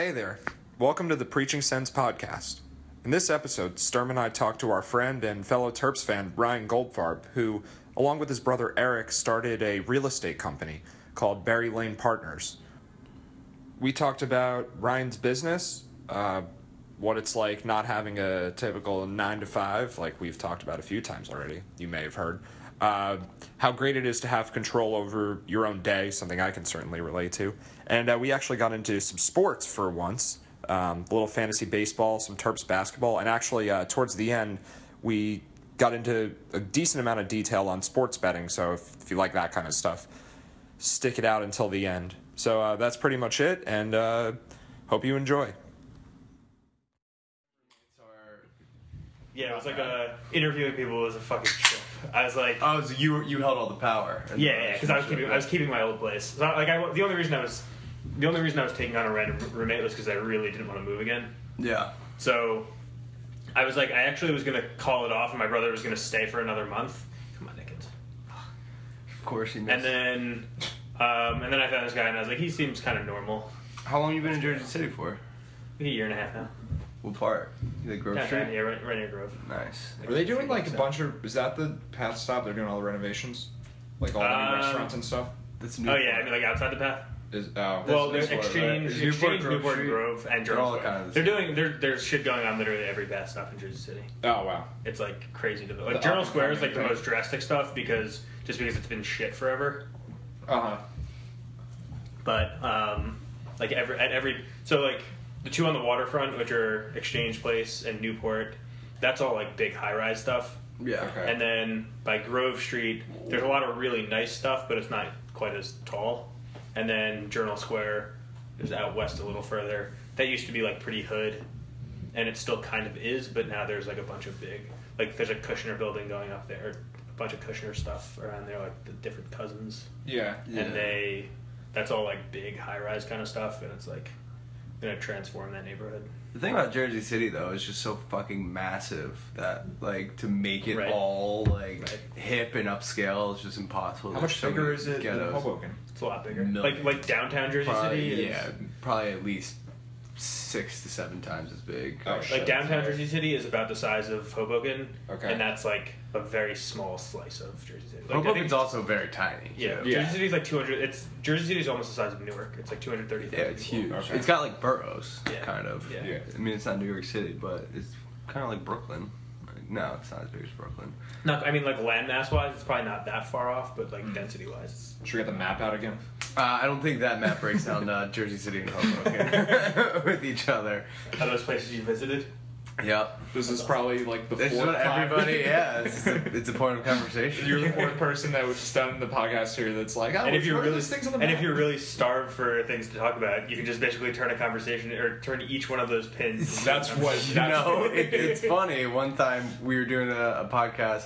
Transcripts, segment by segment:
Hey there. Welcome to the Preaching Sense podcast. In this episode, Sturm and I talk to our friend and fellow Terps fan, Ryan Goldfarb, who, along with his brother Eric, started a real estate company called Berry Lane Partners. We talked about Ryan's business, uh, what it's like not having a typical nine to five, like we've talked about a few times already, you may have heard. Uh, how great it is to have control over your own day, something I can certainly relate to. And uh, we actually got into some sports for once um, a little fantasy baseball, some Terps basketball, and actually, uh, towards the end, we got into a decent amount of detail on sports betting. So if, if you like that kind of stuff, stick it out until the end. So uh, that's pretty much it, and uh, hope you enjoy. Yeah, it was like a interviewing people was a fucking. I was like, Oh, so you you held all the power. yeah, yeah, because I was keeping I was keeping my old place. So, like, I, the only reason I was the only reason I was taking on a random roommate was because I really didn't want to move again. Yeah. So I was like, I actually was gonna call it off, and my brother was gonna stay for another month. Come on, Nickens. Of course he missed. And then, um, and then I found this guy, and I was like, he seems kind of normal. how long you been in Jersey City for? Like a year and a half now. What part? You like Grove Yeah, Street? yeah, right, right near Grove. Nice. Are they doing like a bunch of? Is that the path stop? They're doing all the renovations, like all the Um, new restaurants and stuff. That's new. Oh Newport. yeah, I mean like outside the path. Is oh Well, That's there's Newport, right? exchange, Is Newport exchange, Grove Newport Street? Grove, and They're Jones all Square. kind of the They're same. doing there, there's shit going on literally every path stop in Jersey City. oh wow. It's like crazy to like The Journal Square is like up-and-coming the thing. most drastic stuff because just because it's been shit forever. Uh huh. But um, like every at every so like the two on the waterfront, which are Exchange Place and Newport, that's all like big high rise stuff. Yeah. Okay. And then by Grove Street, there's a lot of really nice stuff, but it's not quite as tall. And then Journal Square is out west a little further. That used to be like pretty hood, and it still kind of is, but now there's like a bunch of big, like there's a Kushner building going up there, a bunch of Kushner stuff around there, like the different cousins, Yeah. Yeah. and they, that's all like big high rise kind of stuff, and it's like gonna transform that neighborhood. The thing about Jersey City though is just so fucking massive that like to make it Right. all like Right. hip and upscale is just impossible. How There's much so bigger many is it than ghettos. Hoboken? It's a lot bigger, Million. like like downtown Jersey Probably, City. Is, yeah, probably at least six to seven times as big. Oh, Like shit. downtown Jersey City is about the size of Hoboken, Okay. and that's like a very small slice of Jersey City. Like, I Hoboken's think- also very tiny. yeah, too. Yeah. Jersey City's like two hundred. It's Jersey City is almost the size of Newark. It's like two hundred thirty. Yeah, it's huge. Okay. It's got like boroughs, Yeah. kind of. Yeah. Yeah. I mean, it's not New York City, but it's kind of like Brooklyn. Like, no, it's not as big as Brooklyn. Not, I mean, like landmass wise, it's probably not that far off, but like density wise, Should we get the map out again? Uh, I don't think that map breaks down uh, Jersey City and Hoboken with each other. are those places you visited? Yep. This is probably like the This is fourth what time- everybody, yeah, it's a, it's a point of conversation. You're the fourth person that was just done the podcast here that's like, oh, and if you're really those things on the and map? if you're really starved for things to talk about, you can just basically turn a conversation or turn each one of those pins. That's what- You that's know, what- it, it's funny. One time we were doing a, a podcast,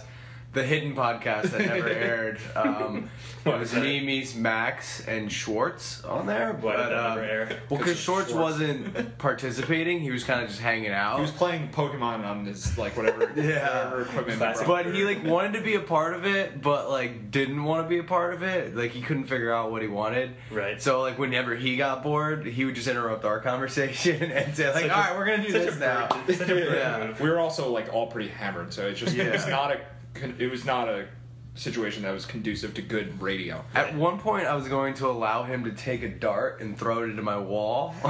the hidden podcast that never aired. Um, it was me, meets Max, and Schwartz on there. Why did but, that um, never air? Well, because Schwartz- wasn't participating, he was kind of just hanging out. he was playing Pokemon on his like whatever, Yeah. whatever equipment. Classic. brought. But he like wanted to be a part of it, but like didn't want to be a part of it. Like he couldn't figure out what he wanted. Right. So like whenever he got bored, he would just interrupt our conversation and say like, "All right, we're gonna do this now." such a bird Yeah. move. we were also like all pretty hammered, so it's just Yeah. not a it was not a situation that was conducive to good radio. At one point, I was going to allow him to take a dart and throw it into my wall.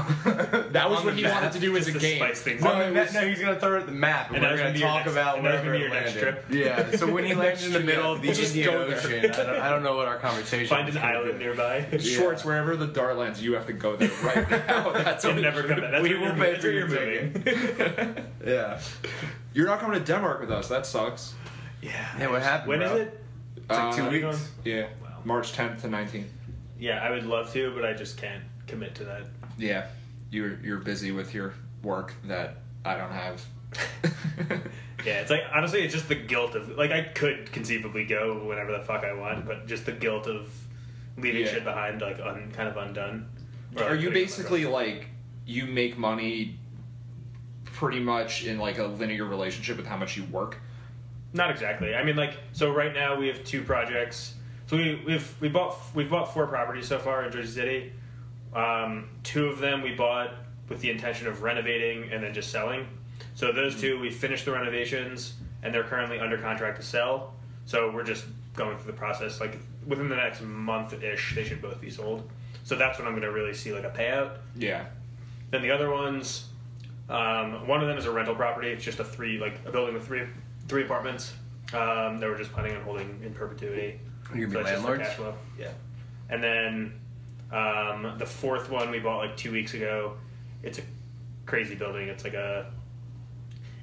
That was what he map. wanted to do as a game. spice things No, up. No, was- no, he's gonna throw it at the map, and, And we're gonna gonna be your talk next- about and that was wherever gonna be it your next landed. trip? Yeah. So when he lands in the middle of the We'll Indian. Ocean, I don't, I don't know what our conversation. Find was an gonna island be. nearby. Schwartz, wherever the dart lands, you have to go there right now. That's and what never come back. We where will pay for your you're. Yeah. You're not coming to Denmark with us. That sucks. Yeah. Yeah, what happened? When is bro? it? It's like two Uh, weeks. Yeah, Wow. March 10th to 19th. Yeah, I would love to, but I just can't commit to that. Yeah, you're you're busy with your work that I don't have. Yeah, it's like honestly, it's just the guilt of like I could conceivably go whenever the fuck I want, but just the guilt of leaving Yeah. shit behind, like un, kind of undone. Or, Are you putting it basically like you make money pretty much in like a linear relationship with how much you work? Not exactly. I mean, like, so right now we have two projects. So we we've we bought we've bought four properties so far in Jersey City. Um, two of them we bought with the intention of renovating and then just selling. So those two, we finished the renovations and they're currently under contract to sell. So we're just going through the process. Like within the next month ish, they should both be sold. So that's when I'm going to really see like a payout. Yeah. Then the other ones, um, one of them is a rental property. It's just a three, like a building with three three apartments. Um, that we're just planning on holding in perpetuity. You're gonna be it's just for landlords. cash flow. Yeah. And then um, the fourth one we bought like two weeks ago. It's a crazy building. It's like a,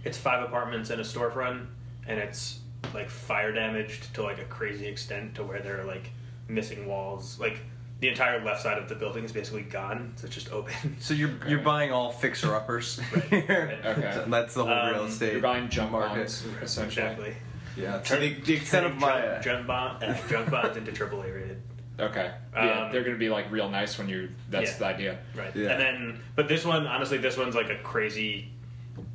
it's five apartments and a storefront, and it's like fire damaged to like a crazy extent to where there are like missing walls. Like the entire left side of the building is basically gone. So it's just open. So you're you're buying all fixer uppers. Right, right. Okay. That's the whole Um, real estate. You're buying junk market. bonds, essentially. exactly. Yeah. To the, the extent of Turning my. junk, junk, bond, uh, junk bonds into AAA rated. Okay. Yeah, Um, they're going to be like real nice when you. That's Yeah. the idea. Right. Yeah. And then, but this one, honestly, this one's like a crazy.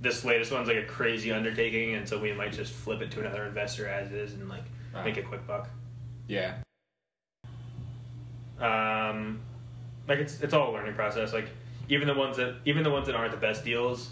This latest one's like a crazy undertaking, and so we might just flip it to another investor as is and like Wow. make a quick buck. Yeah. Um, like it's it's all a learning process. Like even the ones that even the ones that aren't the best deals,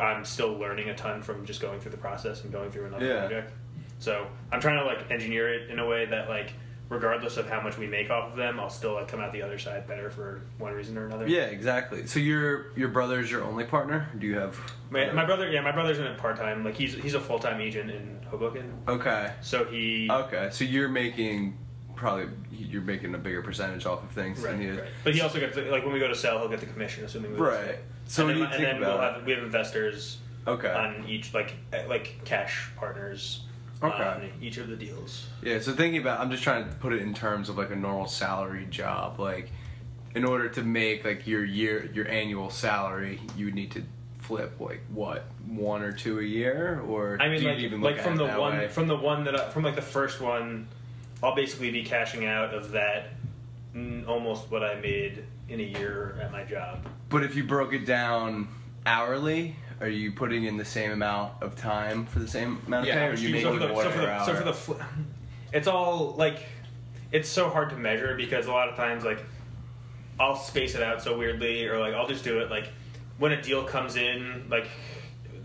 I'm still learning a ton from just going through the process and going through another Yeah. project. So I'm trying to like engineer it in a way that like regardless of how much we make off of them, I'll still like come out the other side better for one reason or another. Yeah, exactly. So your your brother's your only partner? Do you have? My, my brother, yeah, my brother's in it part time. Like he's he's a full time agent in Hoboken, Okay. so he Okay. So you're making probably you're making a bigger percentage off of things right, than he is. right. But he also gets the, like when we go to sell, he'll get the commission, assuming we Right. sell. So and then, and then we'll have we have investors Okay. on each like eh, like cash partners Okay. on each of the deals. Yeah, so thinking about I'm just trying to put it in terms of like a normal salary job. Like in order to make like your year your annual salary, you would need to flip like what, one or two a year or I mean, do you like, even look like from the one way? from the one that I, from like the first one, I'll basically be cashing out of that mm, almost what I made in a year at my job. But if you broke it down hourly, are you putting in the same amount of time for the same amount of Yeah, pay? Or are you do you- making so for the, one so for per the, so for the fl- it's all like it's so hard to measure because a lot of times like I'll space it out so weirdly or like I'll just do it like when a deal comes in like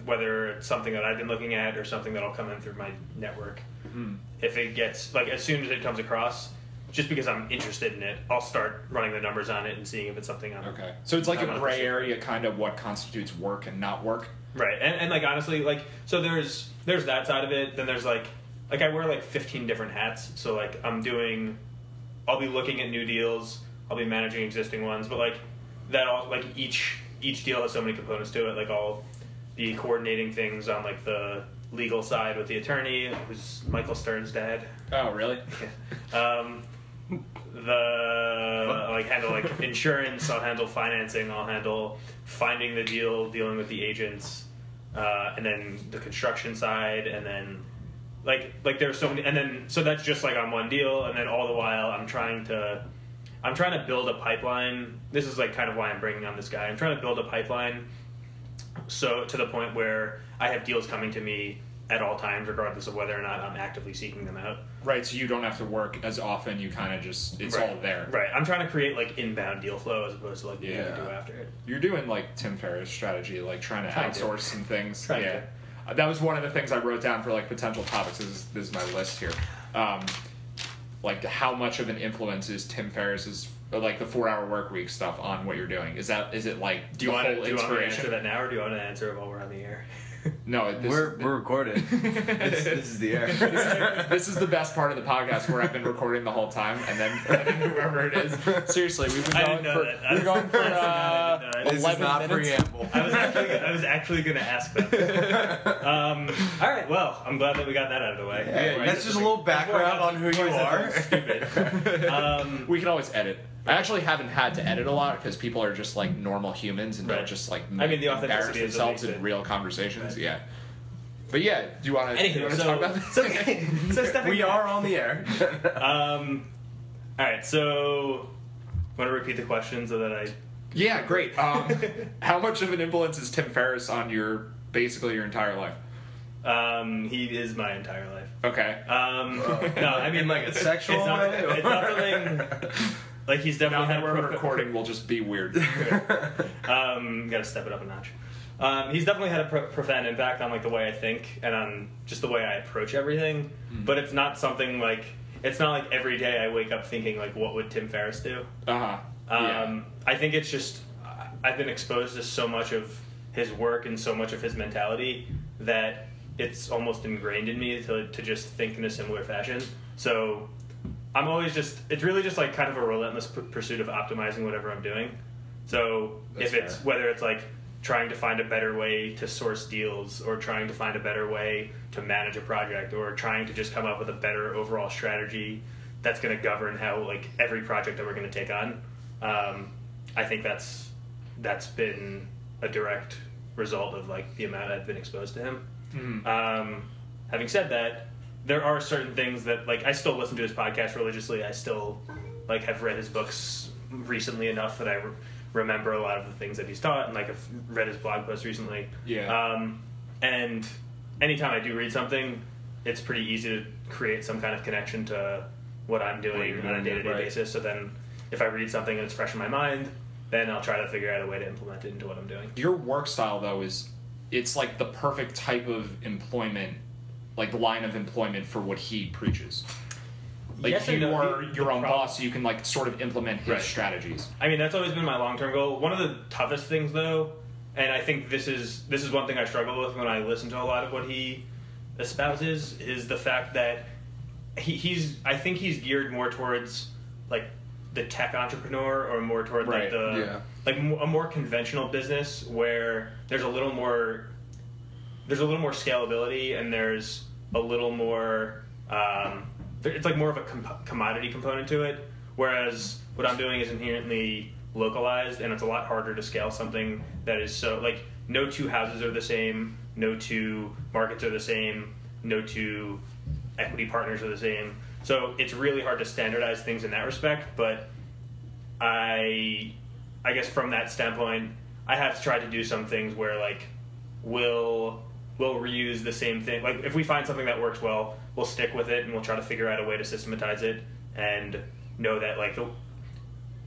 whether it's something that I've been looking at or something that'll come in through my network Mm-hmm. if it gets like as soon as it comes across just because I'm interested in it I'll start running the numbers on it and seeing if it's something I'm Okay. So it's like I'm a gray area, kind of what constitutes work and not work. Right, and, and like honestly, like so there's there's that side of it. Then there's like like I wear like 15 different hats. So like I'm doing, I'll be looking at new deals. I'll be managing existing ones. But like that all like each each deal has so many components to it. Like I'll be coordinating things on like the legal side with the attorney, who's Michael Stern's dad. Oh, really? Um, the like handle like insurance. I'll handle financing. I'll handle finding the deal, dealing with the agents, uh, and then the construction side, and then like like there's so many, and then so that's just like on one deal, and then all the while I'm trying to. I'm trying to build a pipeline. This is like kind of why I'm bringing on this guy. I'm trying to build a pipeline so to the point where I have deals coming to me at all times, regardless of whether or not I'm actively seeking them out. Right. So you don't have to work as often. You kind of just it's right. all there. Right. I'm trying to create like inbound deal flow as opposed to like what Yeah. you do after it. You're doing like Tim Ferriss strategy, like trying to Trying to. outsource some things. Trying yeah. Uh, That was one of the things I wrote down for like potential topics. This is, this is my list here. Um, like how much of an influence is Tim Ferriss's like the four hour work week stuff on what you're doing? Is that is it like Do you want to do you want to answer that now, or do you want to answer it while we're on the air? No, this, we're we're recorded. this, this is the air. this is the best part of the podcast where I've been recording the whole time, and then, and then whoever it is. Seriously, we've been going for that. I we've gone for I forgot I uh, didn't this is eleven not minutes. preamble. I was actually I was actually going to ask that. Um, all right. Well, I'm glad that we got that out of the way. Yeah, that's just a little background on who you are. Stupid. Um, We can always edit. I actually haven't had to edit a lot because people are just like normal humans and Right. don't just like I mean, the embarrass authenticity is themselves in real conversations. Right. Yeah. But yeah, do you want to? you anywho, want to so, talk about this? so, okay. so stepping we are on the air. Um, all right. So, want to repeat the question so that I yeah, great. Um, how much of an influence is Tim Ferriss on your basically your entire life? Um, he is my entire life. Okay. Um, no, I mean like, a sexual it's not, way, It's not something. Like he's Now definitely that had we're recording, we'll just be weird. um, got to step it up a notch. Um, he's definitely had a pro- profound impact on like the way I think and on just the way I approach everything. But it's not something like it's not like every day I wake up thinking like, what would Tim Ferriss do? Uh huh. Um, I think it's just I've been exposed to so much of his work and so much of his mentality that it's almost ingrained in me to, to just think in a similar fashion. So I'm always just it's really just like kind of a relentless p- pursuit of optimizing whatever I'm doing. So That's if it's fair. whether it's like trying to find a better way to source deals or trying to find a better way to manage a project or trying to just come up with a better overall strategy that's going to govern how like every project that we're going to take on um, i think that's that's been a direct result of like the amount i've been exposed to him Mhm. um, having said that there are certain things that like i still listen to his podcast religiously. I still like have read his books recently enough that i re- remember a lot of the things that he's taught and like i've read his blog posts recently. Yeah. um, and anytime i do read something it's pretty easy to create some kind of connection to what i'm doing you're on a day-to-day basis. So then if i read something and it's fresh in my mind then i'll try to figure out a way to implement it into what i'm doing. Your work style, though, is it's like the perfect type of employment, like the line of employment for what he preaches. Like Yes you are your own problem- boss, so you can like sort of implement his Right. strategies. I mean, that's always been my long term goal. One of the toughest things, though, and I think this is this is one thing I struggle with when I listen to a lot of what he espouses, is the fact that he, he's. I think he's geared more towards like the tech entrepreneur, or more toward Right, like the yeah. like a more conventional business where there's a little more there's a little more scalability and there's a little more um, it's like more of a com- commodity component to it whereas what i'm doing is inherently localized and it's a lot harder to scale something that is so like no two houses are the same no two markets are the same no two equity partners are the same. So it's really hard to standardize things in that respect but I I guess from that standpoint, I have tried to do some things where like we'll we'll reuse the same thing. Like if we find something that works well, we'll stick with it and we'll try to figure out a way to systematize it and know that like the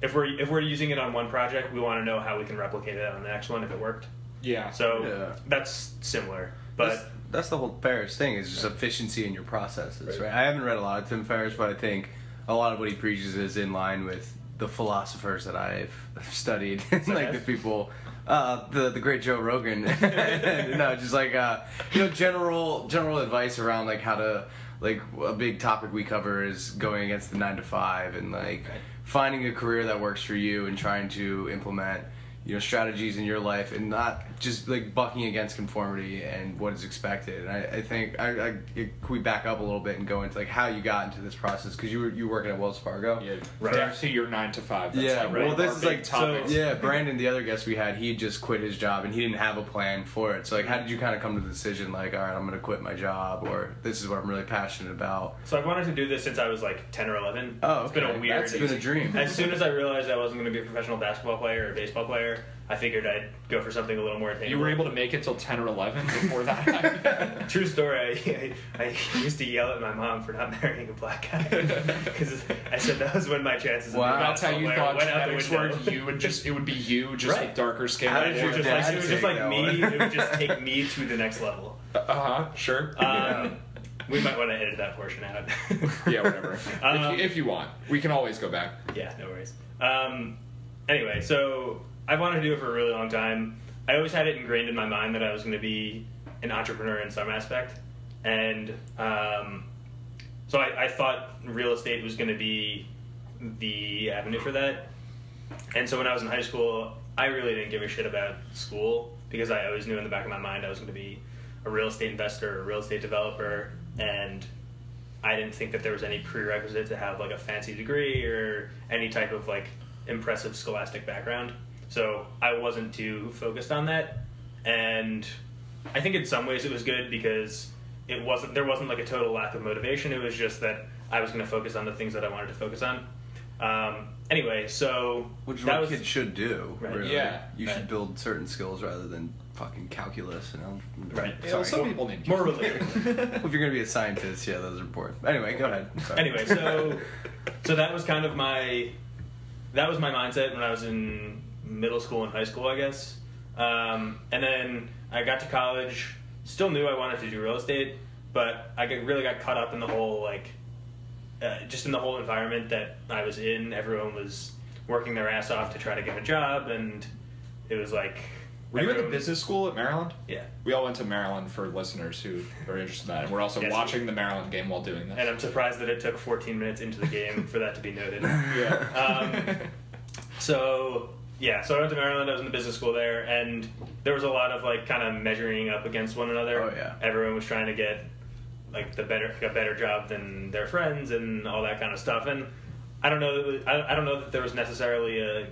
if we're if we're using it on one project, we want to know how we can replicate it on the next one if it worked. Yeah. So Yeah. that's similar, but that's, that's the whole Ferriss thing is just efficiency in your processes, Right. right. I haven't read a lot of Tim Ferriss, but I think a lot of what he preaches is in line with the philosophers that I've studied, like the people. Uh, the the great Joe Rogan, no, just like uh, you know, general general advice around like how to like a big topic we cover is going against the nine to five and like finding a career that works for you and trying to implement you know strategies in your life and not just like bucking against conformity and what is expected. And I, I think I, I can we back up a little bit and go into like how you got into this process because you were you were working at Wells Fargo. yeah. Right. Back to your nine to five. That's Yeah, like well, this our is big like- so- Yeah, Brandon, the other guest we had, he just quit his job and he didn't have a plan for it. So, like, how did you kind of come to the decision, like, all right, I'm going to quit my job, or this is what I'm really passionate about? so I've wanted to do this since I was like ten or eleven. Oh, it's been a weird. That's been a dream. As soon as I realized I wasn't going to be a professional basketball player or baseball player, I figured I'd go for something a little more attainable. You were able to make it till ten or eleven before that happened. True story. I, I, I used to yell at my mom for not marrying a black guy because I said that was when my chances. Wow. of being That's how you thought player went out genetics window. worked. You would just it would be you just Right. with darker skin. How It did was your just dad like, it was just like me. one? It would just take me to the next level. Uh huh. Sure. Um, we might want to edit that portion out. yeah, whatever. Um, if, you, if you want, we can always go back. Yeah, no worries. Um, anyway, so I wanted to do it for a really long time. I always had it ingrained in my mind that I was going to be an entrepreneur in some aspect, and um, so I, I thought real estate was going to be the avenue for that. And so when I was in high school, I really didn't give a shit about school because I always knew in the back of my mind I was going to be a real estate investor, or a real estate developer, and I didn't think that there was any prerequisite to have like a fancy degree or any type of like impressive scholastic background. So I wasn't too focused on that, and I think in some ways it was good because it wasn't there wasn't like a total lack of motivation. It was just that I was going to focus on the things that I wanted to focus on. Um, anyway, so Which that what was kids should do, Right. really. Yeah. You Right. should build certain skills rather than fucking calculus, you know? Right. Yeah, well, Sorry. some people need more related. if you're going to be a scientist, yeah, those are important. Anyway, go ahead. Sorry. anyway, so so that was kind of my that was my mindset when I was in middle school and high school, I guess. Um, and then I got to college, still knew I wanted to do real estate, but I really got caught up in the whole like, uh, just in the whole environment that I was in. Everyone was working their ass off to try to get a job, and it was like. Were you in the business school at Maryland? Yeah. We all went to Maryland for listeners who are interested in that. And we're also Yes. watching the Maryland game while doing this. And I'm surprised that it took 14 minutes into the game for that to be noted. yeah. Um, So yeah, so I went to Maryland. I was in the business school there, and there was a lot of like kind of measuring up against one another. Oh, yeah. everyone was trying to get like the better a better job than their friends and all that kind of stuff. And I don't know. I, I don't know that there was necessarily a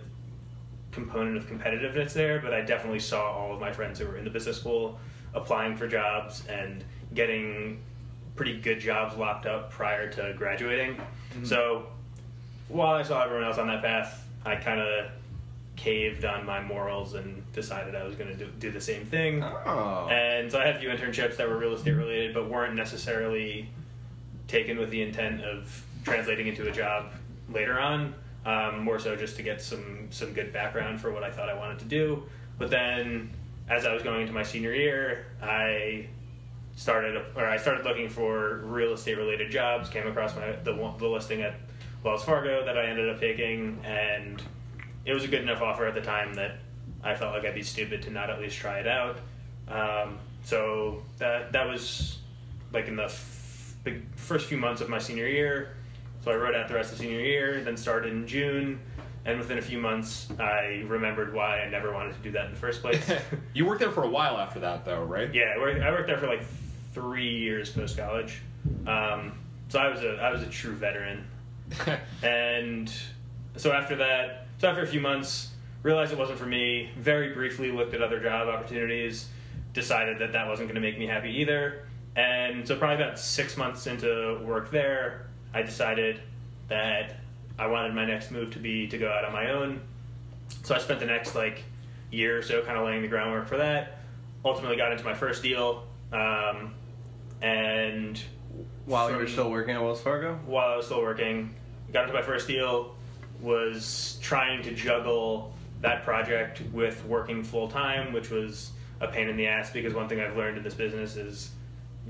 component of competitiveness there, but I definitely saw all of my friends who were in the business school applying for jobs and getting pretty good jobs locked up prior to graduating. Mm-hmm. So while I saw everyone else on that path, I kind of caved on my morals and decided I was going to do, do the same thing. Oh. And so I had a few internships that were real estate related, but weren't necessarily taken with the intent of translating into a job later on. Um, more so just to get some some good background for what I thought I wanted to do. But then, as I was going into my senior year, I started or I started looking for real estate related jobs. Came across my the, the listing at Wells Fargo that I ended up taking, and it was a good enough offer at the time that I felt like I'd be stupid to not at least try it out. Um, so that that was like in the f- big first few months of my senior year. So I wrote out the rest of the senior year, then started in June, and within a few months, I remembered why I never wanted to do that in the first place. you worked there for a while after that, though, right? yeah, I worked, I worked there for like three years post college. Um, so I was a I was a true veteran. And so after that, so after a few months, realized it wasn't for me. Very briefly looked at other job opportunities, decided that that wasn't going to make me happy either. And so probably about six months into work there, I decided that I wanted my next move to be to go out on my own. So I spent the next like year or so kind of laying the groundwork for that. Ultimately got into my first deal. Um, and While you were still working at Wells Fargo? while I was still working, got into my first deal, was trying to juggle that project with working full time, which was a pain in the ass because one thing I've learned in this business is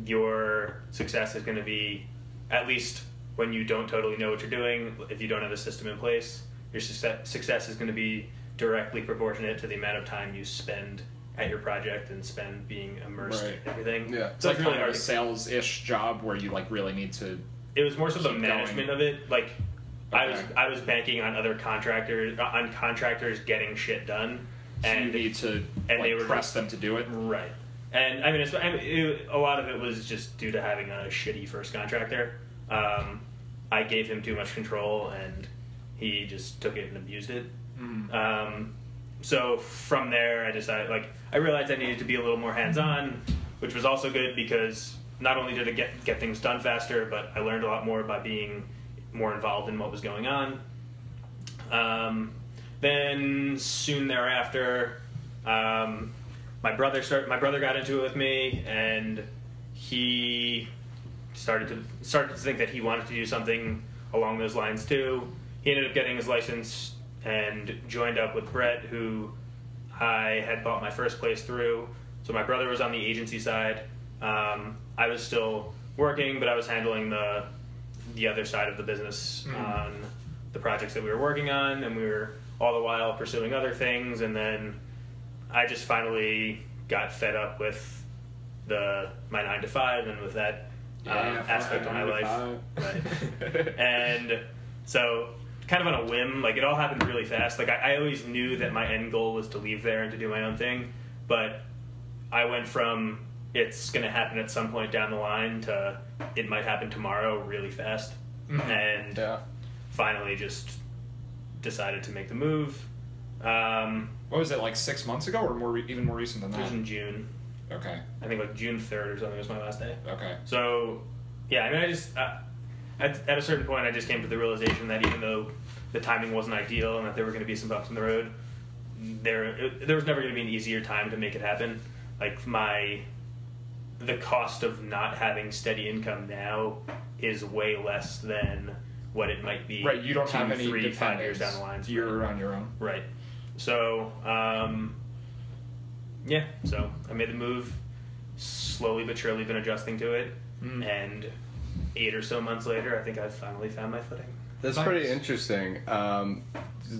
your success is going to be, at least when you don't totally know what you're doing, if you don't have a system in place, your success, success is going to be directly proportionate to the amount of time you spend at your project and spend being immersed Right. in everything. Yeah. It's like really kind of a sales-ish job where you like really need to. it was more so the management going. of it. Like I was I was banking on other contractors on contractors getting shit done, So and you need to and they were press just- them to do it. right. And I mean, it's, I mean it, a lot of it was just due to having a shitty first contractor. Um, I gave him too much control, and he just took it and abused it. Mm. Um, so from there, I decided like I realized I needed to be a little more hands on, which was also good because not only did it get get things done faster, but I learned a lot more by being more involved in what was going on. Um, then soon thereafter, um, my brother start my brother got into it with me, and he started to started to think that he wanted to do something along those lines too. He ended up getting his license and joined up with Brett, who I had bought my first place through. So my brother was on the agency side. Um, I was still working, but I was handling the the other side of the business Mm. on the projects that we were working on, and we were all the while pursuing other things. And then I just finally got fed up with the my nine to five and with that um, aspect of my life. Right. and so kind of on a whim like it all happened really fast like I, I always knew that my end goal was to leave there and to do my own thing but i went from it's going to happen at some point down the line to it might happen tomorrow really fast Mhm. and Yeah. finally just decided to make the move um, What was it like six months ago, or more, re- even more recent than that? it was in june Okay. i think like june 3rd or something was my last day Okay. So, yeah, I mean, I just uh, at, at a certain point, I just came to the realization that even though the timing wasn't ideal and that there were going to be some bumps in the road, there it, there was never going to be an easier time to make it happen. Like my the cost of not having steady income now is way less than what it might be. Right, you don't two, have any three, five years down the line. You're on your own. Right. So, um, yeah. So I made the move. Slowly but surely, been adjusting to it, Mm. and eight or so months later, I think I've finally found my footing. That's Nice. pretty interesting. Um,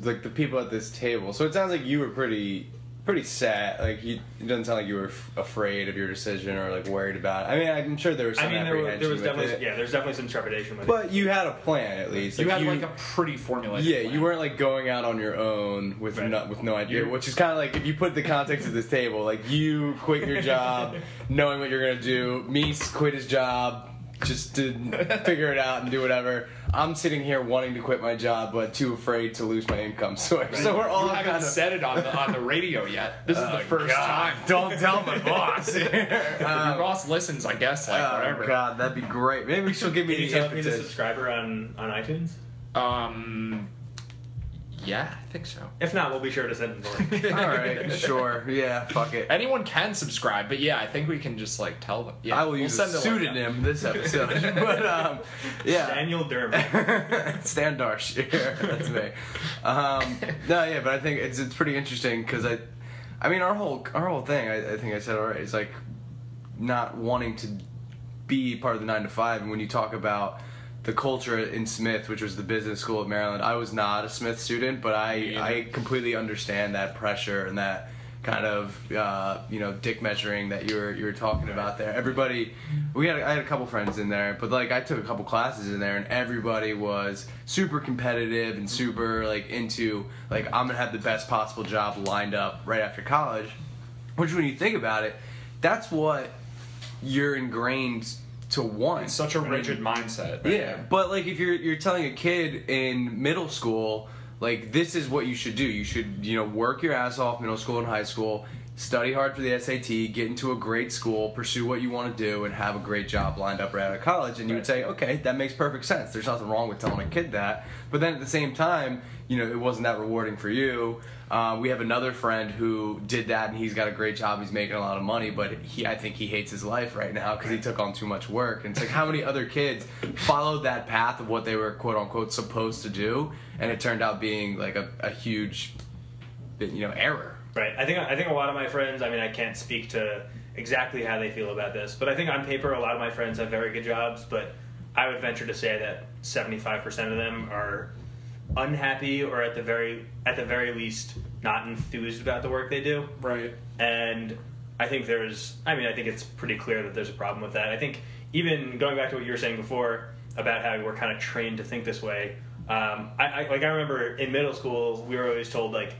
like the people at this table. So it sounds like you were pretty, pretty sad. Like you, it doesn't sound like you were f- afraid of your decision or like worried about. It. I mean, I'm sure there was some I mean, there, were, apprehension there was definitely it. yeah, there's definitely some trepidation with it. But you had a plan at least. You had you, like a pretty formulated. Yeah, plan. you weren't like going out on your own with Right. no, with no idea, You- which is kind of like if you put the context of this table, like you quit your job knowing what you're gonna do. Meese quit his job just to figure it out and do whatever. I'm sitting here wanting to quit my job, but too afraid to lose my income. So, so we're all You haven't kind of. said it on the on the radio yet. This is the Oh, first God. time. Don't tell my boss. If your Um, boss listens, I guess. Like oh whatever. God, that'd be great. Maybe she'll give me Can you the tell me the impetus. subscriber on on iTunes? Um. Yeah, I think so. If not, we'll be sure to send the link. All right, sure. Yeah, fuck it. Anyone can subscribe, but yeah, I think we can just like tell them. Yeah, I will we'll use send a the link pseudonym this episode, but um, yeah. Daniel Dermot. Stan Darsh. Yeah, that's me. Um, no, yeah, but I think it's it's pretty interesting because I, I mean, our whole our whole thing. I, I think I said already. Is like not wanting to be part of the nine to five. And when you talk about the culture in Smith, which was the business school of Maryland, I was not a Smith student, but I. I completely understand that pressure and that kind of uh, you know dick measuring that you were you were talking about there. Everybody, we had I had a couple friends in there, but like I took a couple classes in there, and everybody was super competitive and super like into like I'm gonna have the best possible job lined up right after college. Which when you think about it, that's what you're ingrained to one. It's such a rigid mindset. yeah, but like if you're you're telling a kid in middle school, like this is what you should do. You should you know work your ass off middle school and high school, study hard for the SAT, get into a great school, pursue what you want to do, and have a great job lined up right out of college. And you would say, okay, that makes perfect sense. There's nothing wrong with telling a kid that. But then at the same time, you know, it wasn't that rewarding for you. Uh, we have another friend who did that, and he's got a great job. He's making a lot of money, but he, I think he hates his life right now because he took on too much work. And it's like, how many other kids followed that path of what they were quote unquote supposed to do, and it turned out being like a, a huge, you know, error. Right. I think I think a lot of my friends. I mean, I can't speak to exactly how they feel about this, but I think on paper, a lot of my friends have very good jobs. But I would venture to say that seventy-five percent of them are unhappy, or at the very at the very least, not enthused about the work they do. Right. And I think there's, I mean, I think it's pretty clear that there's a problem with that. I think even going back to what you were saying before about how we're kind of trained to think this way. Um, I, I like I remember in middle school we were always told like,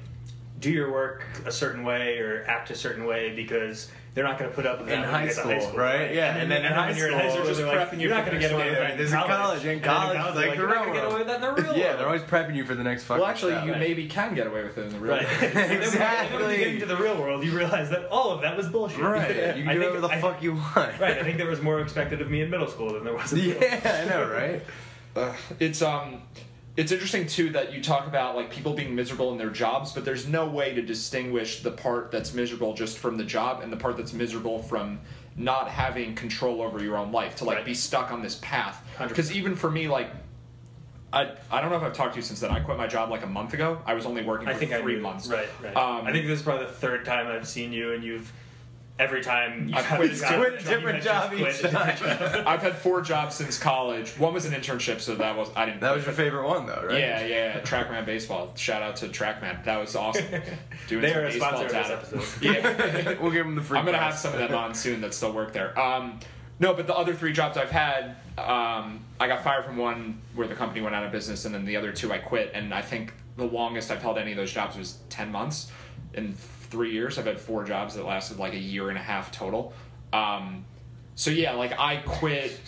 do your work a certain way or act a certain way because they're not going to put up with that In when high you get to school, right? Yeah, and then in high you're in school, high school, they're they're just like, prepping you you're not going to get away with day. that. in There's in college. In And college, they're like, you're the not real going to get away with that in the real Yeah, world. they're always prepping you for the next fucking Well, actually, stuff. you maybe can get away with it in the real Right. world. And then when you- Exactly. Then when you get into the real world, you realize that all of that was bullshit. Right, you can I do think- whatever the I- fuck you want. Right, I think there was more expected of me in middle school than there was in middle Yeah, I know, right? Uh, it's um it's interesting too that you talk about like people being miserable in their jobs but there's no way to distinguish the part that's miserable just from the job and the part that's miserable from not having control over your own life to like Right. be stuck on this path because even for me like I, I don't know if I've talked to you since then. I quit my job like a month ago. I was only working for I think three I months. Right, right. Um, I think this is probably the third time I've seen you, and you've every time I've you've quit- had quit a different you've job each time. I've had four jobs since college. One was an internship, so that was I didn't. That was your favorite one, though, right? Yeah, yeah, Trackman baseball. Shout out to Trackman. That was awesome. Doing They some are a baseball sponsor data. this episode. Yeah, we'll give them the free. I'm gonna press. have some of them on soon that still work there. Um, no, but the other three jobs I've had, um, I got fired from one where the company went out of business, and then the other two I quit. And I think the longest I've held any of those jobs was ten months. In three years, I've had four jobs that lasted like a year and a half total. Um, so yeah, like I quit.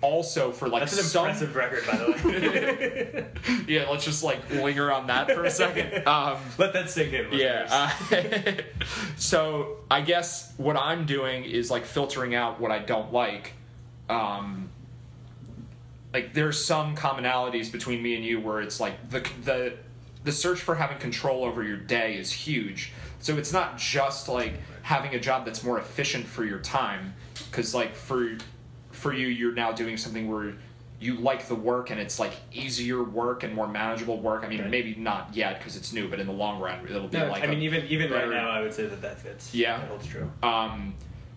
Also for like That's an some impressive record, by the way. yeah, let's just like linger on that for a second. Um, Let that sink in. yeah. Uh, so I guess what I'm doing is like filtering out what I don't like. Um, like there's some commonalities between me and you where it's like the the the search for having control over your day is huge. So it's not just like having a job that's more efficient for your time, because like for for you, you're now doing something where you like the work and it's like easier work and more manageable work. I mean, Right. maybe not yet because it's new, but in the long run, it'll be No, like I mean, even even better- right now, I would say that that fits. Yeah. that holds true. Um,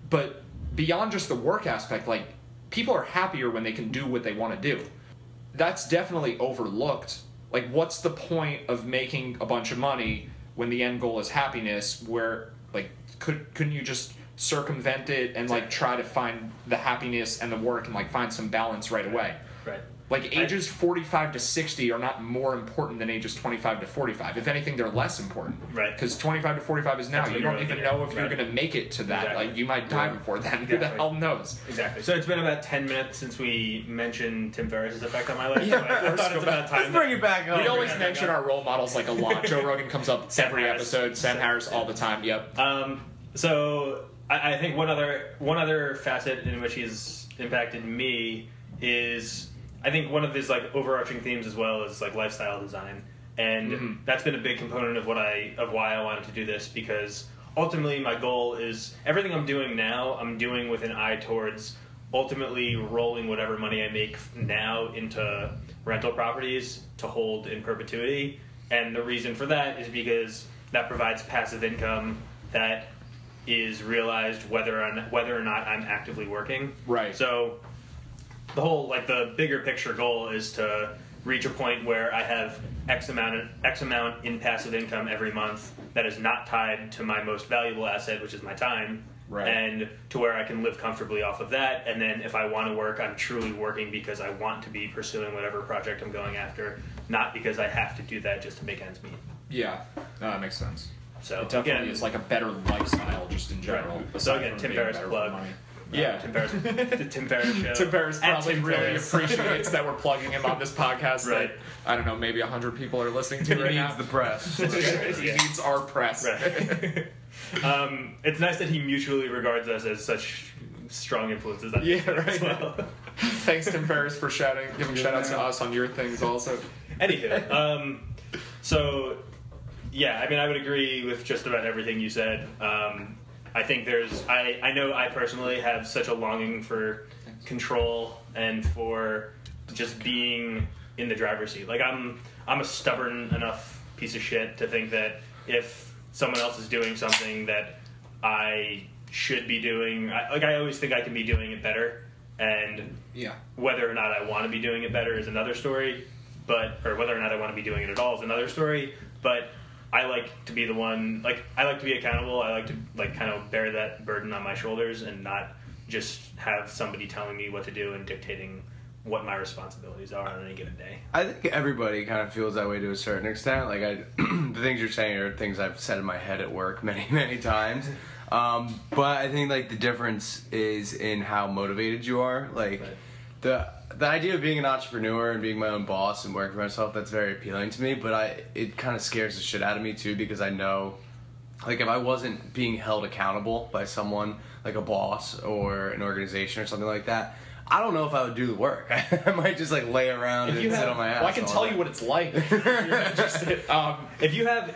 but beyond just the work aspect, like people are happier when they can do what they want to do. That's definitely overlooked. Like, what's the point of making a bunch of money when the end goal is happiness? Where like, could couldn't you just circumvent it and like try to find the happiness and the work and like find some balance right away? Right. Like ages 45 to 60 are not more important than ages 25 to 45. If anything, they're less important. Right. Because 25 to 45 is now. That's You don't even know if you're going to make it to that. Exactly. Like you might die Yeah. before then. Who the Exactly. hell knows? Exactly. So it's been about ten minutes since we mentioned Tim Ferriss's effect on my life. Yeah, so I, I thought go it's about time. Let's bring it back up. We always yeah, mention our role models like a lot. Joe Rogan comes up Sam every Harris. episode. Sam Sam- Harris all the time. Yep. Um, so I, I think one other one other facet in which he's impacted me is I think one of his like overarching themes as well is like lifestyle design, and Mhm. that's been a big component of what I of why I wanted to do this because ultimately my goal is everything I'm doing now I'm doing with an eye towards ultimately rolling whatever money I make now into rental properties to hold in perpetuity. And the reason for that is because that provides passive income that is realized whether or not, whether or not I'm actively working. Right. So the whole like the bigger picture goal is to reach a point where I have X amount of X amount in passive income every month that is not tied to my most valuable asset, which is my time. Right. And to where I can live comfortably off of that, and then if I want to work, I'm truly working because I want to be pursuing whatever project I'm going after, not because I have to do that just to make ends meet. Yeah. No, that makes sense. So It definitely again, is like a better lifestyle just in general. Right. So again, Tim Ferriss plug. Money. uh, Yeah. Tim Ferriss, the Tim Ferriss show. Tim Ferriss At probably Tim really Ferriss. appreciates that we're plugging him on this podcast. Right. That I don't know, maybe hundred people are listening to He right needs now. the press. he Yeah. needs our press. Right. um, it's nice that he mutually regards us as such strong influences. On Yeah, us as right. well. Thanks, Tim Ferriss, for shouting, giving shout outs to us on your things also. Anywho, um, so yeah, I mean, I would agree with just about everything you said. Um, I think there's, I, I know I personally have such a longing for control and for just being in the driver's seat. Like I'm, I'm a stubborn enough piece of shit to think that if someone else is doing something that I should be doing, I, like I always think I can be doing it better, and Yeah. whether or not I want to be doing it better is another story, but or whether or not I want to be doing it at all is another story. But I like to be the one, like I like to be accountable. I like to like kind of bear that burden on my shoulders and not just have somebody telling me what to do and dictating what my responsibilities are on any given day. I think everybody kind of feels that way to a certain extent. Like I, the things you're saying are things I've said in my head at work many, many times. Um, but I think like the difference is in how motivated you are. Like Right. the the idea of being an entrepreneur and being my own boss and working for myself that's very appealing to me. But I it kind of scares the shit out of me too because I know like if I wasn't being held accountable by someone like a boss or an organization or something like that, I don't know if I would do the work. I might just like lay around and you sit on my ass. well, I can tell day. you what it's like. if you're interested. Um, If you have,